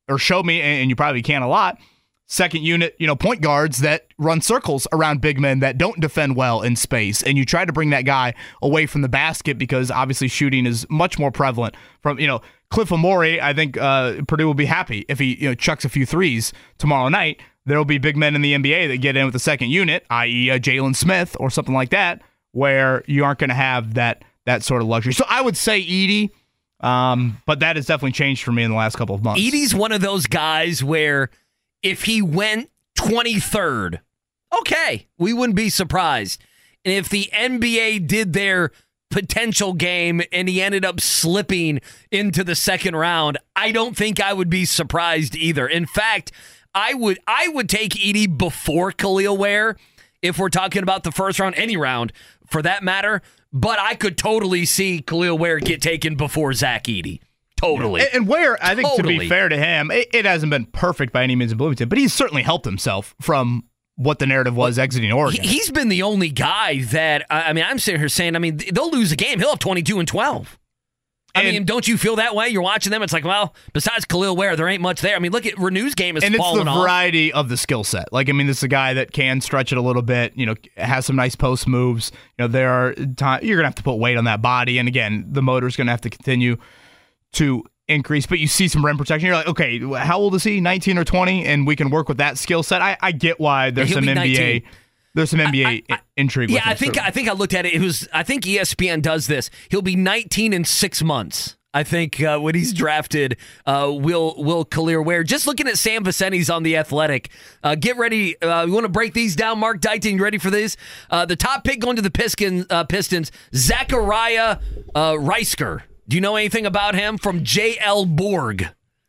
Speaker 4: or show me, and you probably can a lot, second unit, you know, point guards that run circles around big men that don't defend well in space. And you try to bring that guy away from the basket because obviously shooting is much more prevalent from, you know, Cliff Amore, I think uh, Purdue will be happy if he, you know, chucks a few threes tomorrow night. There will be big men in the NBA that get in with the second unit, i.e., a Jalen Smith or something like that, where you aren't going to have that that sort of luxury. So I would say Edey, um, but that has definitely changed for me in the last couple of months.
Speaker 2: Edey's one of those guys where if he went 23rd, okay, we wouldn't be surprised. And if the NBA did their potential game and he ended up slipping into the second round, I don't think I would be surprised either. In fact, I would I would take Edey before Kel'el Ware if we're talking about the first round, any round for that matter. But I could totally see Kel'el Ware get taken before Zach Edey. Totally.
Speaker 4: And, and Ware, I think to be fair to him, it, it hasn't been perfect by any means in Bloomington, but he's certainly helped himself from what the narrative was exiting
Speaker 2: He,
Speaker 4: Oregon.
Speaker 2: he's been the only guy that I I mean. I'm sitting here saying, I mean, they'll lose a game. He'll have 22 and 12. I
Speaker 4: And-
Speaker 2: mean, don't you feel that way? You're watching them. It's like, well, besides Kel'el Ware, there ain't much there. I mean, look at Renew's game is
Speaker 4: and it's the
Speaker 2: falling off.
Speaker 4: variety of the skill set. Like, I mean, this is a guy that can stretch it a little bit. You know, has some nice post moves. You know, there are time you're gonna have to put weight on that body, and again, the motor's gonna have to continue to increase. But you see some rim protection. You're like, okay, how old is he? 19 or 20, and we can work with that skill set. I, I get why there's
Speaker 2: He'll
Speaker 4: some NBA.
Speaker 2: 19.
Speaker 4: There's some NBA
Speaker 2: I- I-
Speaker 4: intrigue. with
Speaker 2: Yeah, I think
Speaker 4: certainly.
Speaker 2: I think I looked at it. It was I think ESPN does this. He'll be 19 in six months. I think uh, when he's drafted, uh, will will Kel'el Ware. Just looking at Sam Vecenie's on the Athletic. Uh, get ready. Uh, you want to break these down, Mark Dighton? You ready for these? Uh, the top pick going to the Piskin, uh, Pistons, Zaccharie uh, Risacher. Do you know anything about him from J.L. Bourg?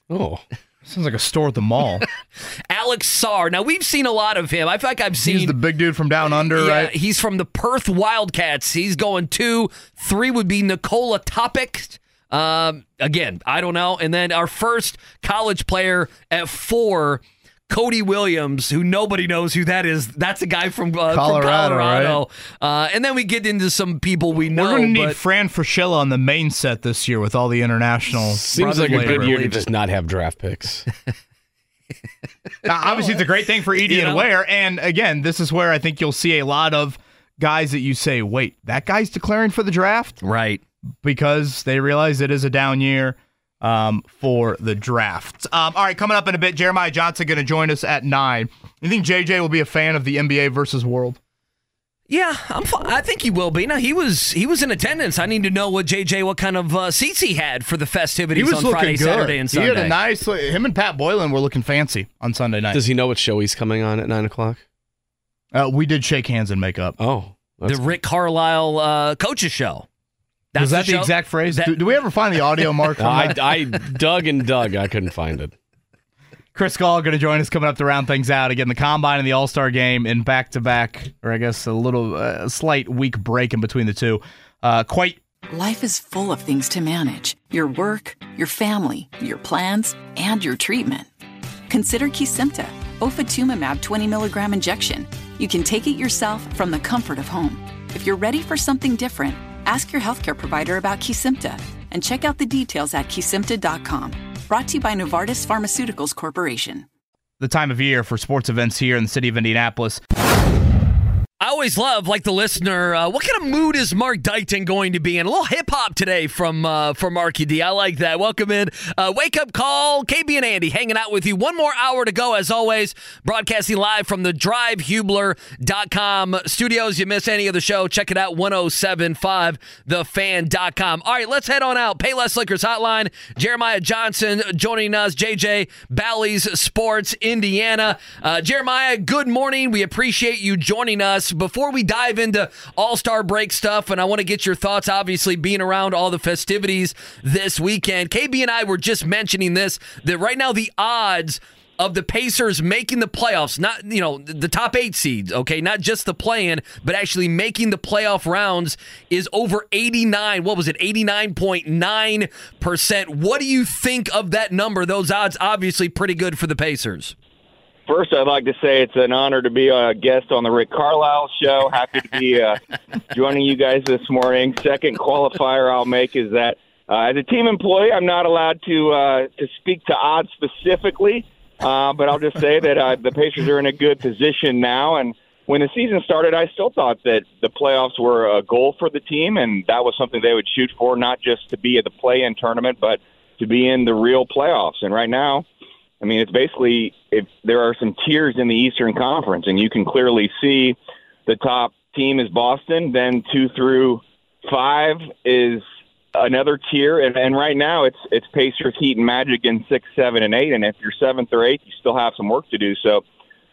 Speaker 3: Oh,
Speaker 4: sounds like a store at the mall.
Speaker 2: Alex Sarr. Now we've seen a lot of him. I feel like I've seen
Speaker 4: He's the big dude from down under,
Speaker 2: Yeah,
Speaker 4: right?
Speaker 2: he's from the Perth Wildcats. He's going two. Three would be Nikola Topic. Um, again, I don't know. And then our first college player at four, Cody Williams, who nobody knows who that is. That's a guy from, uh,
Speaker 4: Colorado,
Speaker 2: from Colorado. Uh, and then we get into some people we know.
Speaker 4: We're going to need
Speaker 2: but
Speaker 4: Fran Fraschilla on the main set this year with all the international.
Speaker 3: seems like a good year to just not have draft picks.
Speaker 4: Now, obviously, it's a great thing for Edey
Speaker 2: You
Speaker 4: and
Speaker 2: know?
Speaker 4: Ware. And again, this is where I think you'll see a lot of guys that you say, wait, that guy's declaring for the draft
Speaker 2: right.
Speaker 4: because they realize it is a down year um, for the draft. Um, all right, coming up in a bit, Jeremiah Johnson going to join us at nine. You think JJ will be a fan of the NBA versus World?
Speaker 2: Yeah, I'm. I think he will be. Now he was he was in attendance. I need to know what JJ what kind of uh, seats he had for the festivities on Friday, Saturday, and Sunday.
Speaker 4: He had a nice. Him and Pat Boylan were looking fancy on Sunday night.
Speaker 3: Does he know what show he's coming on at nine o'clock?
Speaker 4: Uh, we did shake hands and make up.
Speaker 3: Oh,
Speaker 2: the Rick Carlisle uh, coaches show.
Speaker 4: Was that the,
Speaker 2: show?
Speaker 4: exact phrase?
Speaker 2: That-
Speaker 4: do, do we ever find the audio mark? From
Speaker 3: I,
Speaker 4: that?
Speaker 3: I dug and dug. I couldn't find it.
Speaker 4: Chris Gahl going to join us coming up to round things out again. The combine and the All Star game in back to back, or I guess a little uh, slight week break in between the two. Uh, quite
Speaker 6: Life is full of things to manage your work, your family, your plans, and your treatment. Consider Kesimpta, ofatumumab 20 milligram injection. You can take it yourself from the comfort of home. If you're ready for something different, ask your healthcare provider about Kesimpta and check out the details at kesimpta.com. Brought to you by Novartis Pharmaceuticals Corporation.
Speaker 4: the time of year for sports events here in the city of Indianapolis.
Speaker 2: I always love, like the listener, uh, what kind of mood is Mark Dighton going to be in? A little hip hop today from uh, from Marky D. I like that. Welcome in. Uh, wake up call. KB and Andy hanging out with you. One more hour to go, as always. Broadcasting live from the drivehubler.com studios. You miss any of the show, check it out 1075thefan.com. All right, let's head on out. Payless Liquors Hotline. Jeremiah Johnson joining us. JJ Bally's Sports, Indiana. Uh, Jeremiah, good morning. We appreciate you joining us. Before we dive into All Star break stuff, and I want to get your thoughts, obviously, being around all the festivities this weekend. KB and I were just mentioning this that right now the odds of the Pacers making the playoffs, not you know the top eight seeds, okay, not just the play-in, but actually making the playoff rounds is over 89. What was it? 89.9 percent. What do you think of that number? Those odds obviously pretty good for the Pacers.
Speaker 8: First, I'd like to say it's an honor to be a guest on the Rick Carlisle show. Happy to be uh, joining you guys this morning. Second qualifier I'll make is that uh, as a team employee, I'm not allowed to uh, to speak to odds specifically, uh, but I'll just say that uh, the Pacers are in a good position now. And when the season started, I still thought that the playoffs were a goal for the team, and that was something they would shoot for, not just to be at the play-in tournament, but to be in the real playoffs. And right now, I mean, it's basically if there are some tiers in the Eastern Conference, and you can clearly see the top team is Boston, then two through five is another tier, and, and right now it's it's Pacers, Heat, and Magic in six, seven, and eight. And if you're seventh or eighth, you still have some work to do. So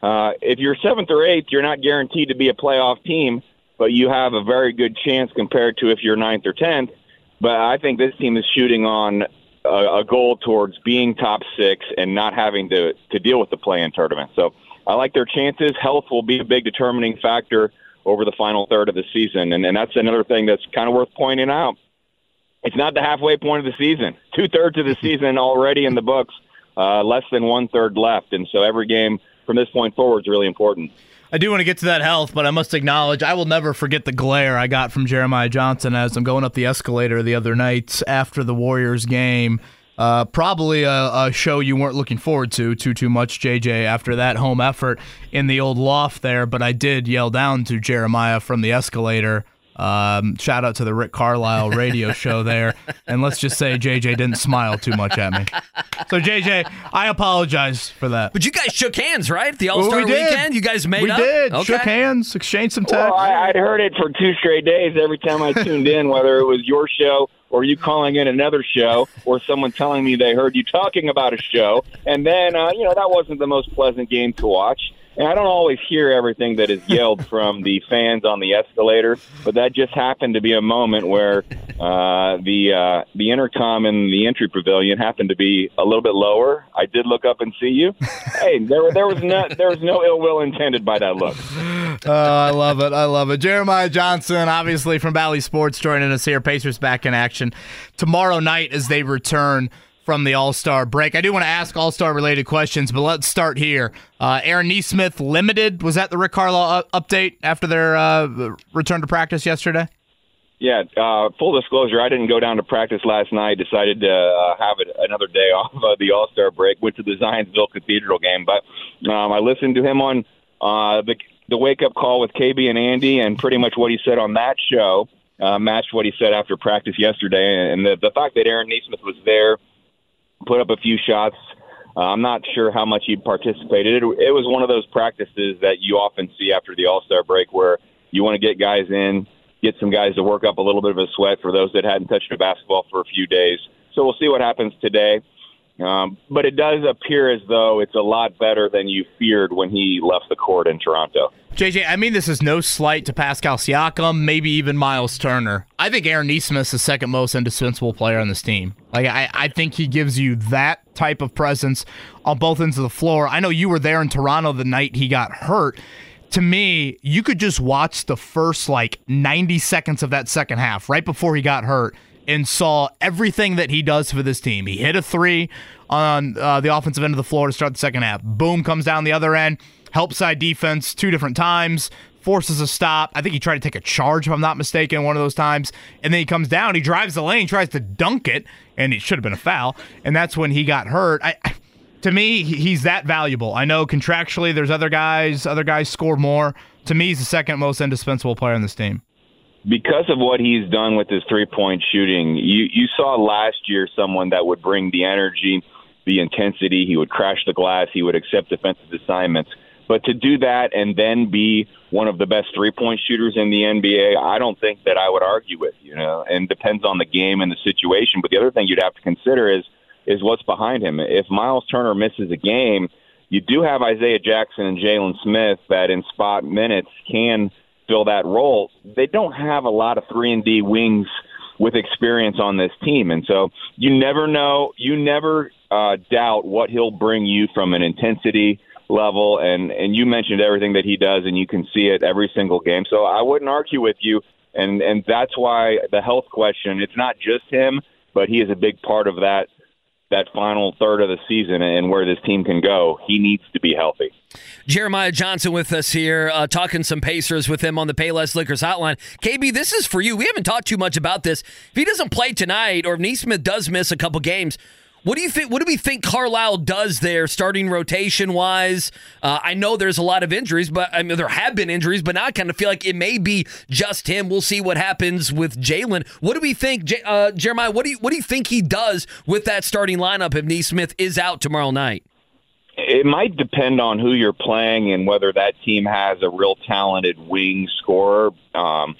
Speaker 8: uh, if you're seventh or eighth, you're not guaranteed to be a playoff team. but you have a very good chance compared to if you're ninth or tenth. But I think this team is shooting on a, a goal towards being top six and not having to to deal with the play-in tournament. So I like their chances. Health will be a big determining factor over the final third of the season, and, and that's another thing that's kind of worth pointing out. It's not the halfway point of the season. Two thirds of the season already in the books, uh, less than one third left, and so every game from this point forward is really important.
Speaker 4: I do want to get to that health, but I must acknowledge I will never forget the glare I got from Jeremiah Johnson as I'm going up the escalator the other night after the Warriors game. Uh, probably a, a, show you weren't looking forward to too too much, JJ, after that home effort in the old loft there. But I did yell down to Jeremiah from the escalator um, shout out to the Rick Carlisle radio show there. And let's just say JJ didn't smile too much at me. So, JJ, I apologize for that.
Speaker 2: But you guys shook hands, right? The All Star well, we weekend? You guys made
Speaker 4: we
Speaker 2: up?
Speaker 4: We did. Okay. Shook hands, exchanged some texts.
Speaker 8: Well, I, would heard it for two straight days every time I tuned in, whether it was your show or you calling in another show or someone telling me they heard you talking about a show. And then, uh, you know, that wasn't the most pleasant game to watch. And I don't always hear everything that is yelled from the fans on the escalator, but that just happened to be a moment where uh, the uh, the intercom in the entry pavilion happened to be a little bit lower. I did look up and see you. hey, there there was no there was no ill will intended by that look.
Speaker 4: Oh, I love it. I love it. Jeremiah Johnson, obviously from Bally Sports, joining us here. Pacers back in action tomorrow night as they return from the All Star break. I do want to ask All Star related questions, but let's start here. Uh, Aaron Nesmith limited. Was that the Rick Carlisle update after their uh, return to practice yesterday?
Speaker 8: Yeah, uh, full disclosure, I didn't go down to practice last night. Decided to uh, have it another day off of the All Star break. Went to the Zionsville Cathedral game, but um, I listened to him on uh, the the wake up call with KB and Andy, and pretty much what he said on that show uh, matched what he said after practice yesterday. And the the fact that Aaron Nesmith was there put up a few shots. Uh, I'm not sure how much he participated. It, it was one of those practices that you often see after the All Star break where you want to get guys in, get some guys to work up a little bit of a sweat for those that hadn't touched a basketball for a few days. So we'll see what happens today. Um, but it does appear as though it's a lot better than you feared when he left the court in Toronto.
Speaker 4: JJ, I mean, this is no slight to Pascal Siakam, maybe even Miles Turner. I think Aaron Nesmith is the second most indispensable player on this team. Like, I, I think he gives you that type of presence on both ends of the floor. I know you were there in Toronto the night he got hurt. To me, you could just watch the first like 90 seconds of that second half right before he got hurt and saw everything that he does for this team. He hit a three on uh, the offensive end of the floor to start the second half. Boom, comes down the other end, help side defense two different times, forces a stop. I think he tried to take a charge, if I'm not mistaken, one of those times. And then he comes down, he drives the lane, tries to dunk it, and it should have been a foul. And that's when he got hurt. I, to me, he's that valuable. I know contractually there's other guys, other guys score more. To me, he's the second most indispensable player on this team
Speaker 8: because of what he's done with his three point shooting, you, you saw last year someone that would bring the energy, the intensity, he would crash the glass, he would accept defensive assignments. But to do that and then be one of the best three point shooters in the NBA, I don't think that I would argue with, you know, and depends on the game and the situation. But the other thing you'd have to consider is is what's behind him. If Miles Turner misses a game, you do have Isaiah Jackson and Jalen Smith that in spot minutes can fill that role. They don't have a lot of three and D wings with experience on this team, and so you never know. You never uh, doubt what he'll bring you from an intensity level, and and you mentioned everything that he does, and you can see it every single game. So I wouldn't argue with you, and and that's why the health question. It's not just him, but he is a big part of that that final third of the season and where this team can go. He needs to be healthy.
Speaker 2: Jeremiah Johnson with us here, uh, talking some Pacers with him on the Payless Liquors hotline. KB, this is for you. We haven't talked too much about this. If he doesn't play tonight, or if Nesmith does miss a couple games, what do you think? What do we think Carlisle does there, starting rotation wise? Uh, I know there's a lot of injuries, but I mean there have been injuries, but now I kind of feel like it may be just him. We'll see what happens with Jalen. What do we think, uh, Jeremiah? What do you what do you think he does with that starting lineup if Nesmith is out tomorrow night?
Speaker 8: It might depend on who you're playing and whether that team has a real talented wing scorer. Um,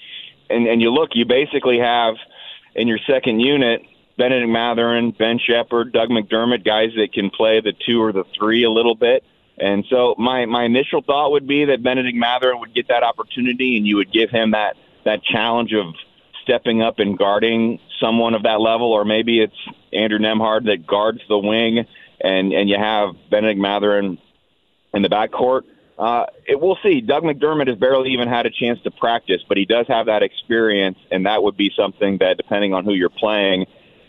Speaker 8: and and you look, you basically have in your second unit Bennedict Mathurin, Ben Sheppard, Doug McDermott, guys that can play the two or the three a little bit. And so my my initial thought would be that Bennedict Mathurin would get that opportunity, and you would give him that that challenge of stepping up and guarding someone of that level, or maybe it's Andrew Nembhard that guards the wing, and and you have Bennedict Mathurin in the backcourt. Uh, it, we'll see. Doug McDermott has barely even had a chance to practice, but he does have that experience, and that would be something that, depending on who you're playing,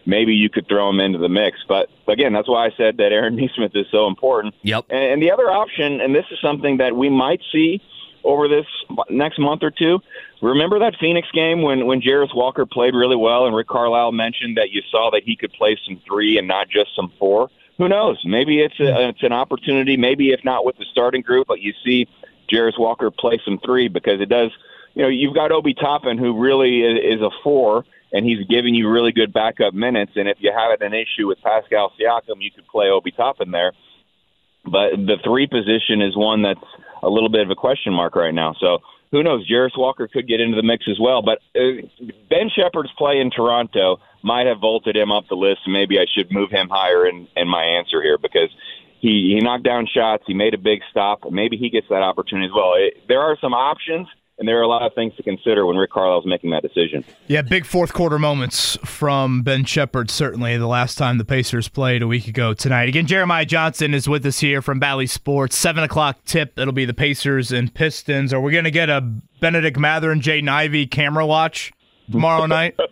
Speaker 8: maybe you could throw him into the mix. But again, that's why I said that Aaron Nesmith is so important.
Speaker 2: Yep.
Speaker 8: And, and the other option, and this is something that we might see over this next month or two. Remember that Phoenix game when when Jarace Walker played really well, and Rick Carlisle mentioned that you saw that he could play some three and not just some four who knows? Maybe it's a, it's an opportunity. Maybe if not with the starting group, but you see Jarace Walker play some three because it does. You know, you've got Obi Toppin who really is, is a four, and he's giving you really good backup minutes. And if you have an issue with Pascal Siakam, you could play Obi Toppin there. But the three position is one that's a little bit of a question mark right now. So who knows? Jarace Walker could get into the mix as well. But uh, Ben Sheppard's play in Toronto might have vaulted him up the list. Maybe I should move him higher in, in my answer here because he, he knocked down shots. He made a big stop. Maybe he gets that opportunity as well. It, there are some options, and there are a lot of things to consider when Rick Carlisle's making that decision.
Speaker 4: Yeah, big fourth quarter moments from Ben Sheppard, certainly the last time the Pacers played a week ago tonight. Again, Jeremiah Johnson is with us here from Bally Sports. 7 o'clock tip. It'll be the Pacers and Pistons. Are we going to get a Bennedict Mather and Jay Ivey camera watch tomorrow night?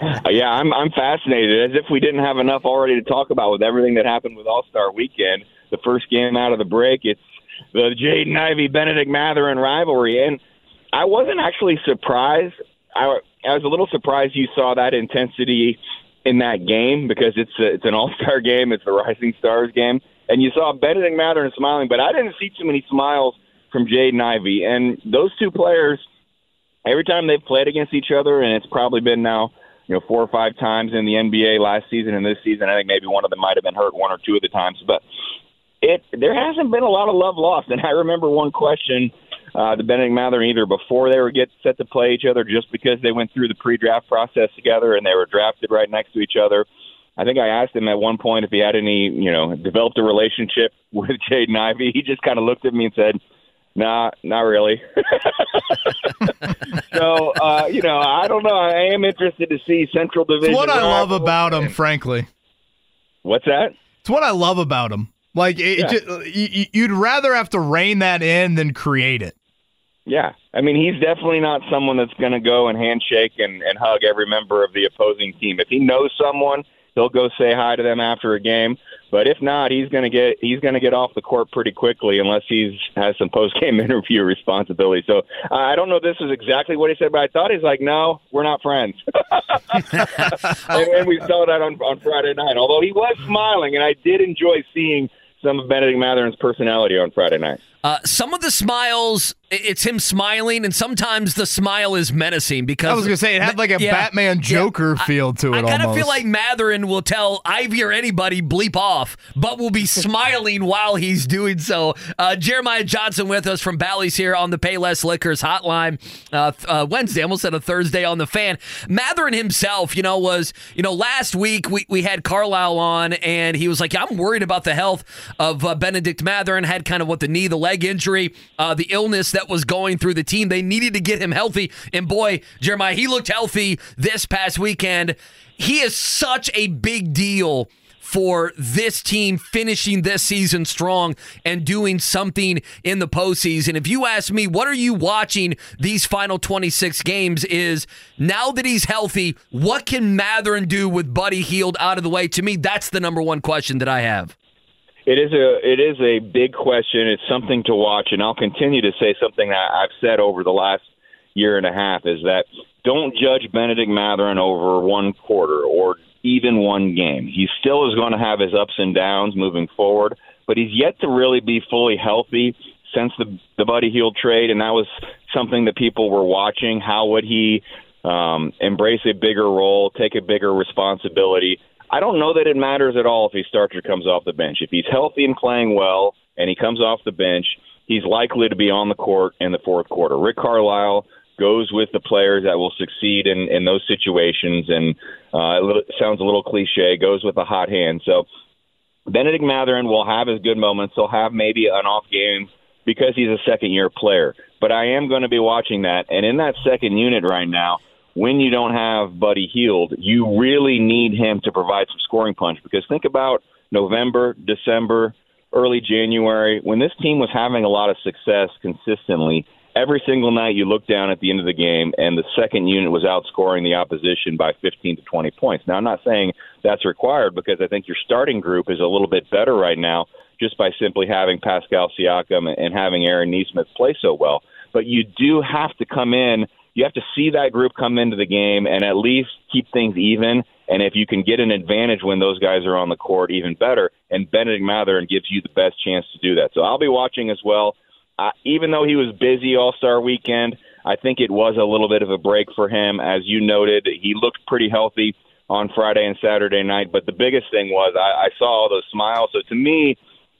Speaker 8: Uh, yeah, I'm I'm fascinated. As if we didn't have enough already to talk about with everything that happened with All Star Weekend. The first game out of the break, it's the Jaden Ivey Bennedict Mathurin rivalry, and I wasn't actually surprised. I I was a little surprised you saw that intensity in that game because it's a, it's an All Star game, it's the Rising Stars game, and you saw Bennedict Mathurin smiling, but I didn't see too many smiles from Jaden Ivey. and those two players every time they've played against each other, and it's probably been now, you know, four or five times in the NBA last season and this season. I think maybe one of them might have been hurt one or two of the times, but it there hasn't been a lot of love lost. And I remember one question uh, the Bennedict Mathurin either before they were get set to play each other, just because they went through the pre-draft process together and they were drafted right next to each other. I think I asked him at one point if he had any, you know, developed a relationship with Jaden Ivey. He just kind of looked at me and said, Nah, not really. so, uh, you know, I don't know. I am interested to see Central Division.
Speaker 4: It's what I love about him, frankly.
Speaker 8: What's that?
Speaker 4: It's what I love about him. Like, it, yeah. it just, you'd rather have to rein that in than create it.
Speaker 8: Yeah. I mean, he's definitely not someone that's going to go and handshake and, and hug every member of the opposing team. If he knows someone, he'll go say hi to them after a game. But if not, he's going to get he's going to get off the court pretty quickly unless he's has some post game interview responsibility. So uh, I don't know. If this is exactly what he said, but I thought he's like, no, we're not friends. and, and we saw that on on Friday night. Although he was smiling, and I did enjoy seeing some of Bennedict Mathurin's personality on Friday night.
Speaker 2: Uh, some of the smiles, it's him smiling, and sometimes the smile is menacing because
Speaker 4: I was gonna say it had like a yeah, Batman Joker
Speaker 2: yeah,
Speaker 4: feel to
Speaker 2: it.
Speaker 4: I,
Speaker 2: I kind of feel like Mathurin will tell Ivey or anybody bleep off, but will be smiling while he's doing so. Uh, Jeremiah Johnson with us from Bally's here on the Payless Liquors hotline. Uh, uh, Wednesday, almost said a Thursday on the fan. Mathurin himself, you know, was you know last week we we had Carlisle on, and he was like, I'm worried about the health of uh, Bennedict Mathurin. Had kind of what the knee, the leg injury, uh, the illness that was going through the team. They needed to get him healthy. And boy, Jeremiah, he looked healthy this past weekend. He is such a big deal for this team finishing this season strong and doing something in the postseason. If you ask me, what are you watching these final 26 games? Is now that he's healthy, what can Mathurin do with Buddy Hield out of the way? To me, that's the number one question that I have.
Speaker 8: It is a it is a big question. It's something to watch, and I'll continue to say something that I've said over the last year and a half is that don't judge Bennedict Mathurin over one quarter or even one game. He still is going to have his ups and downs moving forward, but he's yet to really be fully healthy since the the Buddy Hield trade, and that was something that people were watching. How would he um, embrace a bigger role, take a bigger responsibility? I don't know that it matters at all if he starts or comes off the bench. If he's healthy and playing well and he comes off the bench, he's likely to be on the court in the fourth quarter. Rick Carlisle goes with the players that will succeed in, in those situations, and uh, it sounds a little cliche, goes with a hot hand. So Bennedict Mathurin will have his good moments. He'll have maybe an off game because he's a second year player. But I am going to be watching that. And in that second unit right now, when you don't have Buddy Hield, you really need him to provide some scoring punch because think about November, December, early January, when this team was having a lot of success consistently, every single night you look down at the end of the game and the second unit was outscoring the opposition by 15 to 20 points. Now, I'm not saying that's required because I think your starting group is a little bit better right now just by simply having Pascal Siakam and having Aaron Nesmith play so well. But you do have to come in, you have to see that group come into the game and at least keep things even and if you can get an advantage when those guys are on the court, even better. And Bennedict Mathurin gives you the best chance to do that. So I'll be watching as well. Uh, even though he was busy All Star weekend, I think it was a little bit of a break for him. As you noted, he looked pretty healthy on Friday and Saturday night. But the biggest thing was I, I saw all those smiles. So to me,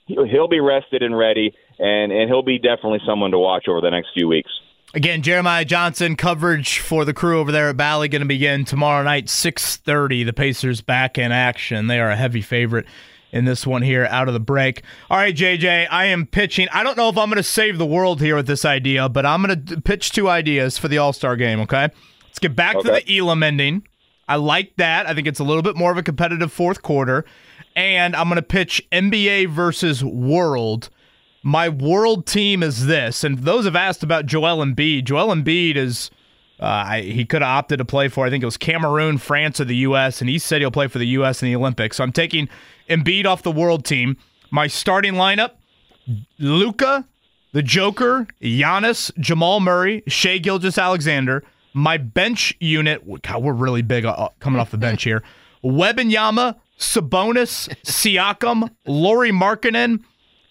Speaker 8: he'll be rested and ready, and, and he'll be definitely someone to watch over the next few weeks.
Speaker 4: Again, Jeremiah Johnson coverage for the crew over there at Bally going to begin tomorrow night, 6.30. The Pacers back in action. They are a heavy favorite in this one here out of the break. All right, JJ, I am pitching. I don't know if I'm going to save the world here with this idea, but I'm going to pitch two ideas for the All-Star game, okay? Let's get back okay. to the Elam ending. I like that. I think it's a little bit more of a competitive fourth quarter. And I'm going to pitch NBA versus World my world team is this. And those have asked about Joel Embiid. Joel Embiid is. Uh, he could have opted to play for, I think it was Cameroon, France, or the U.S., and he said he'll play for the U.S. in the Olympics. So I'm taking Embiid off the world team. My starting lineup Luka, the Joker, Giannis, Jamal Murray, Shai Gilgeous-Alexander. My bench unit, God, we're really big uh, coming off the bench here. Wembanyama, Sabonis, Siakam, Lauri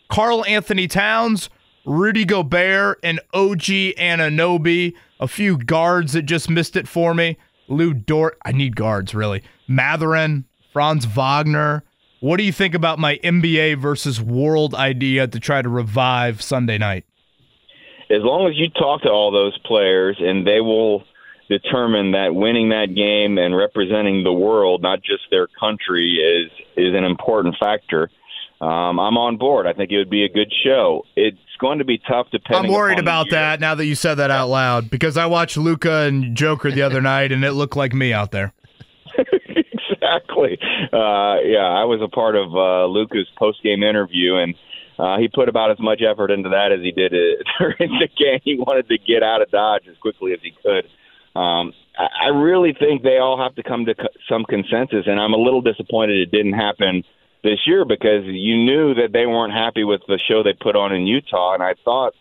Speaker 4: Markkanen, Karl-Anthony Towns, Rudy Gobert, and OG Anunoby. A few guards that just missed it for me. Lu Dort. I need guards, really. Mathurin, Franz Wagner. What do you think about my NBA versus world idea to try to revive Sunday night?
Speaker 8: As long as you talk to all those players and they will determine that winning that game and representing the world, not just their country, is is an important factor um, I'm on board. I think it would be a good show. It's going to be tough to.
Speaker 4: I'm worried about that now that you said that out loud because I watched Luka and Joker the other night and it looked like me out there.
Speaker 8: exactly. Uh, yeah, I was a part of uh, Luka's post game interview and. Uh, he put about as much effort into that as he did it during the game. He wanted to get out of Dodge as quickly as he could. Um, I, I really think they all have to come to co- some consensus, and I'm a little disappointed it didn't happen this year because you knew that they weren't happy with the show they put on in Utah, and I thought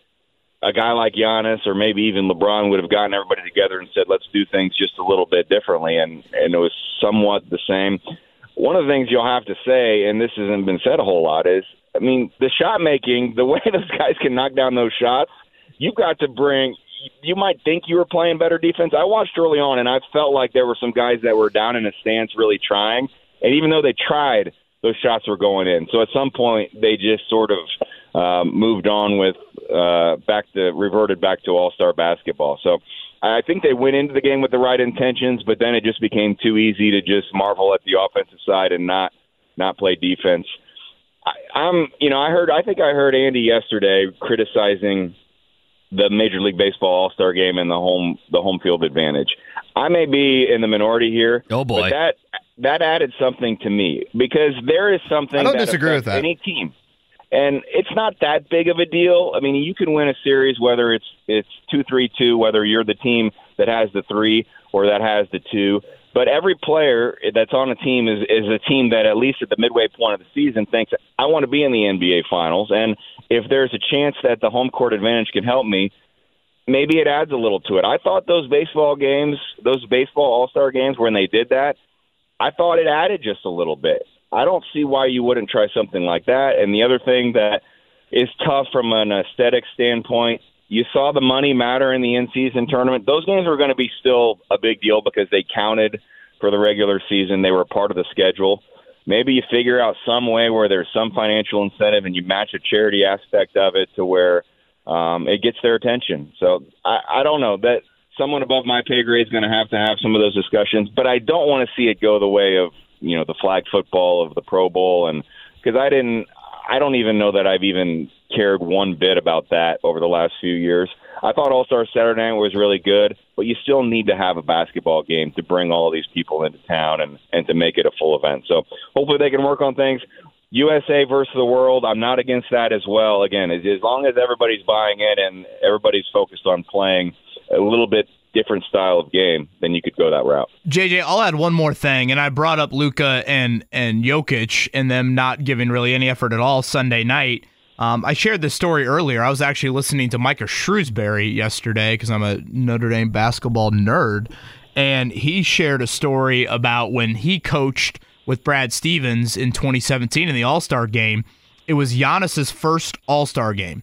Speaker 8: a guy like Giannis or maybe even LeBron would have gotten everybody together and said, "Let's do things just a little bit differently," and and it was somewhat the same. One of the things you'll have to say, and this hasn't been said a whole lot, is I mean the shot making, the way those guys can knock down those shots. You've got to bring. You might think you were playing better defense. I watched early on, and I felt like there were some guys that were down in a stance, really trying. And even though they tried, those shots were going in. So at some point, they just sort of um, moved on with uh, back to reverted back to All Star basketball. So I think they went into the game with the right intentions, but then it just became too easy to just marvel at the offensive side and not not play defense. I, I'm, you know, I heard, I think I heard Andy yesterday criticizing the Major League Baseball All Star Game and the home the home field advantage. I may be in the minority here.
Speaker 2: Oh boy,
Speaker 8: but that that added something to me because there is something. I
Speaker 4: don't disagree with that.
Speaker 8: Any team, and it's not that big of a deal. I mean, you can win a series whether it's it's two three two, whether you're the team that has the three or that has the two. But every player that's on a team is is a team that at least at the midway point of the season thinks I want to be in the NBA Finals, and if there's a chance that the home court advantage can help me, maybe it adds a little to it. I thought those baseball games, those baseball All Star games, when they did that, I thought it added just a little bit. I don't see why you wouldn't try something like that. And the other thing that is tough from an aesthetic standpoint, you saw the money matter in the in-season tournament. Those games were going to be still a big deal because they counted for the regular season. They were part of the schedule. Maybe you figure out some way where there's some financial incentive and you match a charity aspect of it to where um, it gets their attention. So I, I don't know that someone above my pay grade is going to have to have some of those discussions. But I don't want to see it go the way of you know the flag football of the Pro Bowl and because I didn't. I don't even know that I've even cared one bit about that over the last few years. I thought All Star Saturday was really good, but you still need to have a basketball game to bring all these people into town and and to make it a full event. So hopefully they can work on things. USA versus the world, I'm not against that as well. Again, as, as long as everybody's buying in and everybody's focused on playing a little bit different style of game, then you could go that route.
Speaker 4: JJ, I'll add one more thing, and I brought up Luka and and Jokic and them not giving really any effort at all Sunday night. Um, I shared this story earlier. I was actually listening to Micah Shrewsberry yesterday because I'm a Notre Dame basketball nerd, and he shared a story about when he coached with Brad Stevens in 2017 in the All Star game. It was Giannis's first All Star game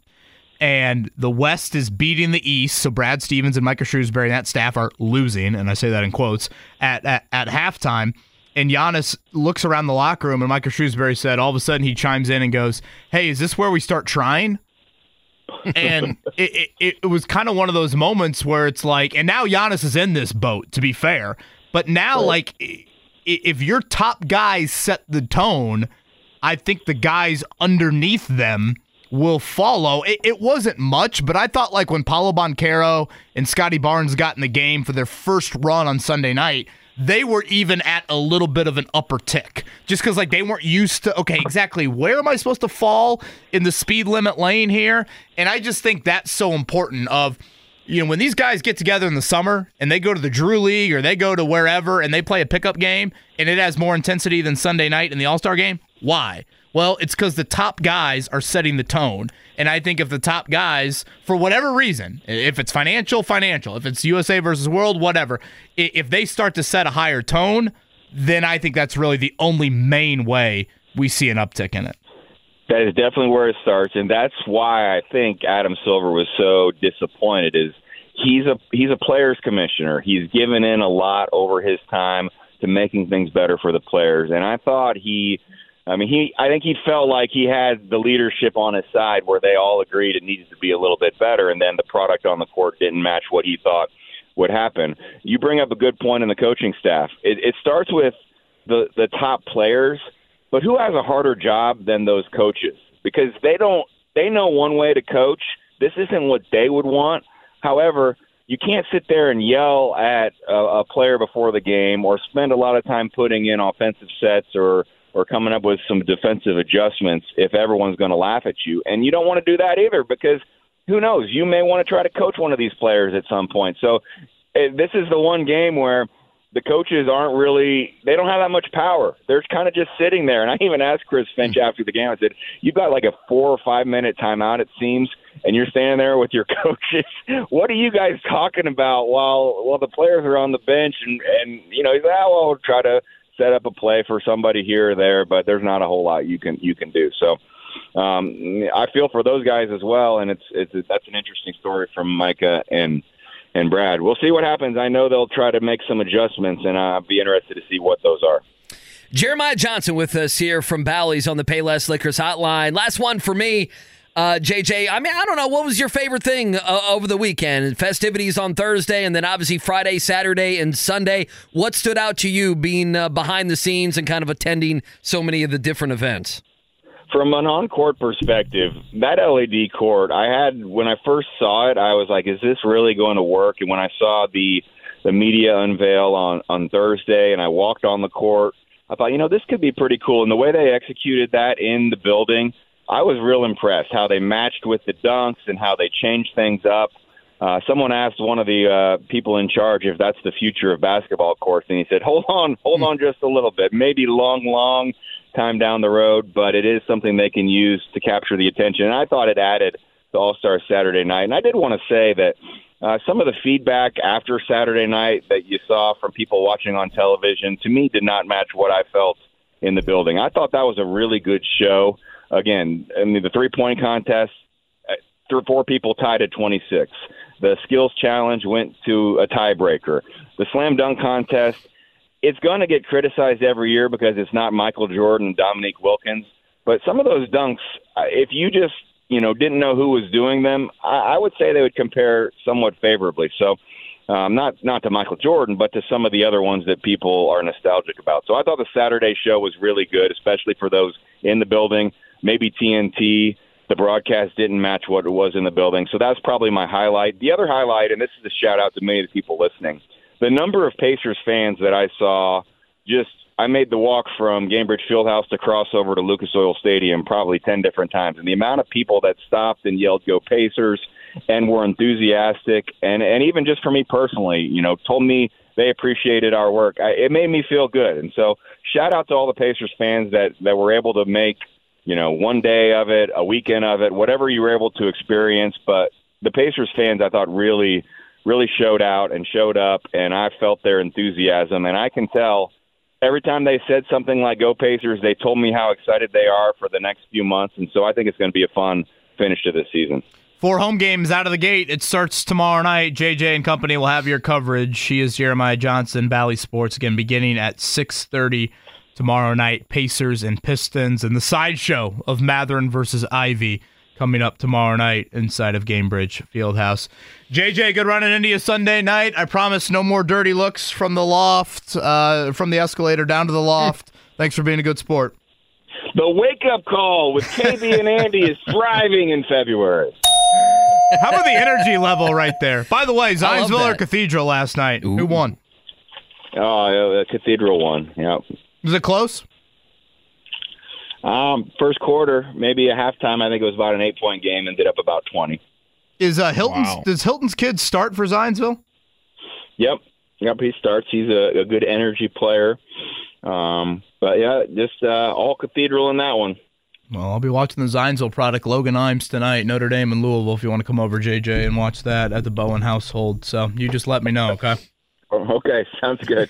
Speaker 4: and the West is beating the East. So Brad Stevens and Micah Shrewsberry and that staff are losing, and I say that in quotes at at, at halftime. And Giannis looks around the locker room, and Micah Shrewsberry said, all of a sudden he chimes in and goes, "Hey, is this where we start trying?" and it, it, it was kind of one of those moments where it's like, and now Giannis is in this boat. To be fair, but now like if your top guys set the tone, I think the guys underneath them will follow. It, it, wasn't much, but I thought like when Paolo Banchero and Scottie Barnes got in the game for their first run on Sunday night, they were even at a little bit of an upper tick just because like they weren't used to okay exactly where am i supposed to fall in the speed limit lane here and i just think that's so important of you know when these guys get together in the summer and they go to the drew league or they go to wherever and they play a pickup game and it has more intensity than sunday night in the all-star game why well, it's because the top guys are setting the tone. And I think if the top guys, for whatever reason, if it's financial, financial, if it's USA versus world, whatever, if they start to set a higher tone, then I think that's really the only main way we see an uptick in it.
Speaker 8: That is definitely where it starts, and that's why I think Adam Silver was so disappointed. Is he's a he's a players commissioner. He's given in a lot over his time to making things better for the players, and I thought he I mean, he. I think he felt like he had the leadership on his side, where they all agreed it needed to be a little bit better, and then the product on the court didn't match what he thought would happen. You bring up a good point in the coaching staff. It, it starts with the the top players, but who has a harder job than those coaches? Because they don't. They know one way to coach. This isn't what they would want. However, you can't sit there and yell at a, a player before the game, or spend a lot of time putting in offensive sets or or coming up with some defensive adjustments if everyone's going to laugh at you. And you don't want to do that either because who knows? You may want to try to coach one of these players at some point. So eh, this is the one game where the coaches aren't really they don't have that much power. They're kind of just sitting there. And I even asked Chris Finch after the game. I said, "You've got like a four or five minute timeout, it seems, and you're standing there with your coaches. what are you guys talking about while while the players are on the bench?" And and you know, he's like, "Oh, well, we'll try to set up a play for somebody here or there, but there's not a whole lot you can you can do. So um, I feel for those guys as well, and it's it's that's an interesting story from Micah and and Brad. We'll see what happens. I know they'll try to make some adjustments, and I'll be interested to see what those are.
Speaker 2: Jeremiah Johnson with us here from Bally's on the Payless Liquors Hotline. Last one for me. Uh, JJ, I mean, I don't know. What was your favorite thing uh, over the weekend? Festivities on Thursday, and then obviously Friday, Saturday, and Sunday. What stood out to you being uh, behind the scenes and kind of attending so many of the different events?
Speaker 8: From an on-court perspective, that LED court, I had when I first saw it, I was like, "Is this really going to work?" And when I saw the the media unveil on on Thursday, and I walked on the court, I thought, you know, this could be pretty cool. And the way they executed that in the building I was real impressed how they matched with the dunks and how they changed things up. Uh, someone asked one of the uh, people in charge if that's the future of basketball courts, and he said, "Hold on, hold on, just a little bit. Maybe long, long time down the road, but it is something they can use to capture the attention." And I thought it added to All Star Saturday Night, and I did want to say that uh, some of the feedback after Saturday night that you saw from people watching on television, to me, did not match what I felt in the building. I thought that was a really good show again, I mean, the three point contest, uh, three or four people tied at 26. The skills challenge went to a tiebreaker. The slam dunk contest, it's going to get criticized every year because it's not Michael Jordan Dominique Wilkins. But some of those dunks, uh, if you just you know didn't know who was doing them, I, I would say they would compare somewhat favorably. So Um, not not to Michael Jordan, but to some of the other ones that people are nostalgic about. So I thought the Saturday show was really good, especially for those in the building. Maybe TNT, the broadcast didn't match what it was in the building, so that's probably my highlight. The other highlight, and this is a shout out to many of the people listening, the number of Pacers fans that I saw. Just I made the walk from Gainbridge Fieldhouse to cross over to Lucas Oil Stadium probably ten different times, and the amount of people that stopped and yelled "Go Pacers!" and were enthusiastic, and and even just for me personally, you know, told me they appreciated our work. I, it made me feel good, and so shout out to all the Pacers fans that that were able to make you know one day of it, a weekend of it, whatever you were able to experience. But the Pacers fans, I thought really really showed out and showed up, and I felt their enthusiasm, and I can tell. Every time they said something like "Go Pacers," they told me how excited they are for the next few months, and so I think it's going to be a fun finish to this season.
Speaker 4: Four home games out of the gate. It starts tomorrow night. JJ and company will have your coverage. She is Jeremiah Johnson, Bally Sports, again beginning at 6:30 tomorrow night. Pacers and Pistons, and the sideshow of Mathurin versus Ivey coming up tomorrow night inside of Gainbridge Fieldhouse. JJ, good run in Indy Sunday night. I promise no more dirty looks from the loft, uh, from the escalator down to the loft. Thanks for being a good sport.
Speaker 8: The wake up call with KB and Andy is thriving in February.
Speaker 4: How about the energy level right there? By the way,
Speaker 2: I
Speaker 4: Zionsville or. Cathedral last night? Who won?
Speaker 8: Oh, yeah, the Cathedral won. Yep.
Speaker 4: Was it close?
Speaker 8: Um, first quarter, maybe a halftime. I think it was about an eight point game. Ended up about twenty.
Speaker 4: Is uh, Hilton's
Speaker 3: Wow.
Speaker 4: does Hilton's kid start for Zionsville?
Speaker 8: Yep. Yep. He starts. He's a, a good energy player. Um, but yeah, just uh, all Cathedral in that one.
Speaker 4: Well, I'll be watching the Zionsville product, Logan Imes tonight, Notre Dame and Louisville. If you want to come over, JJ, and watch that at the Bowen household, so you just let me know, okay?
Speaker 8: Okay, sounds good.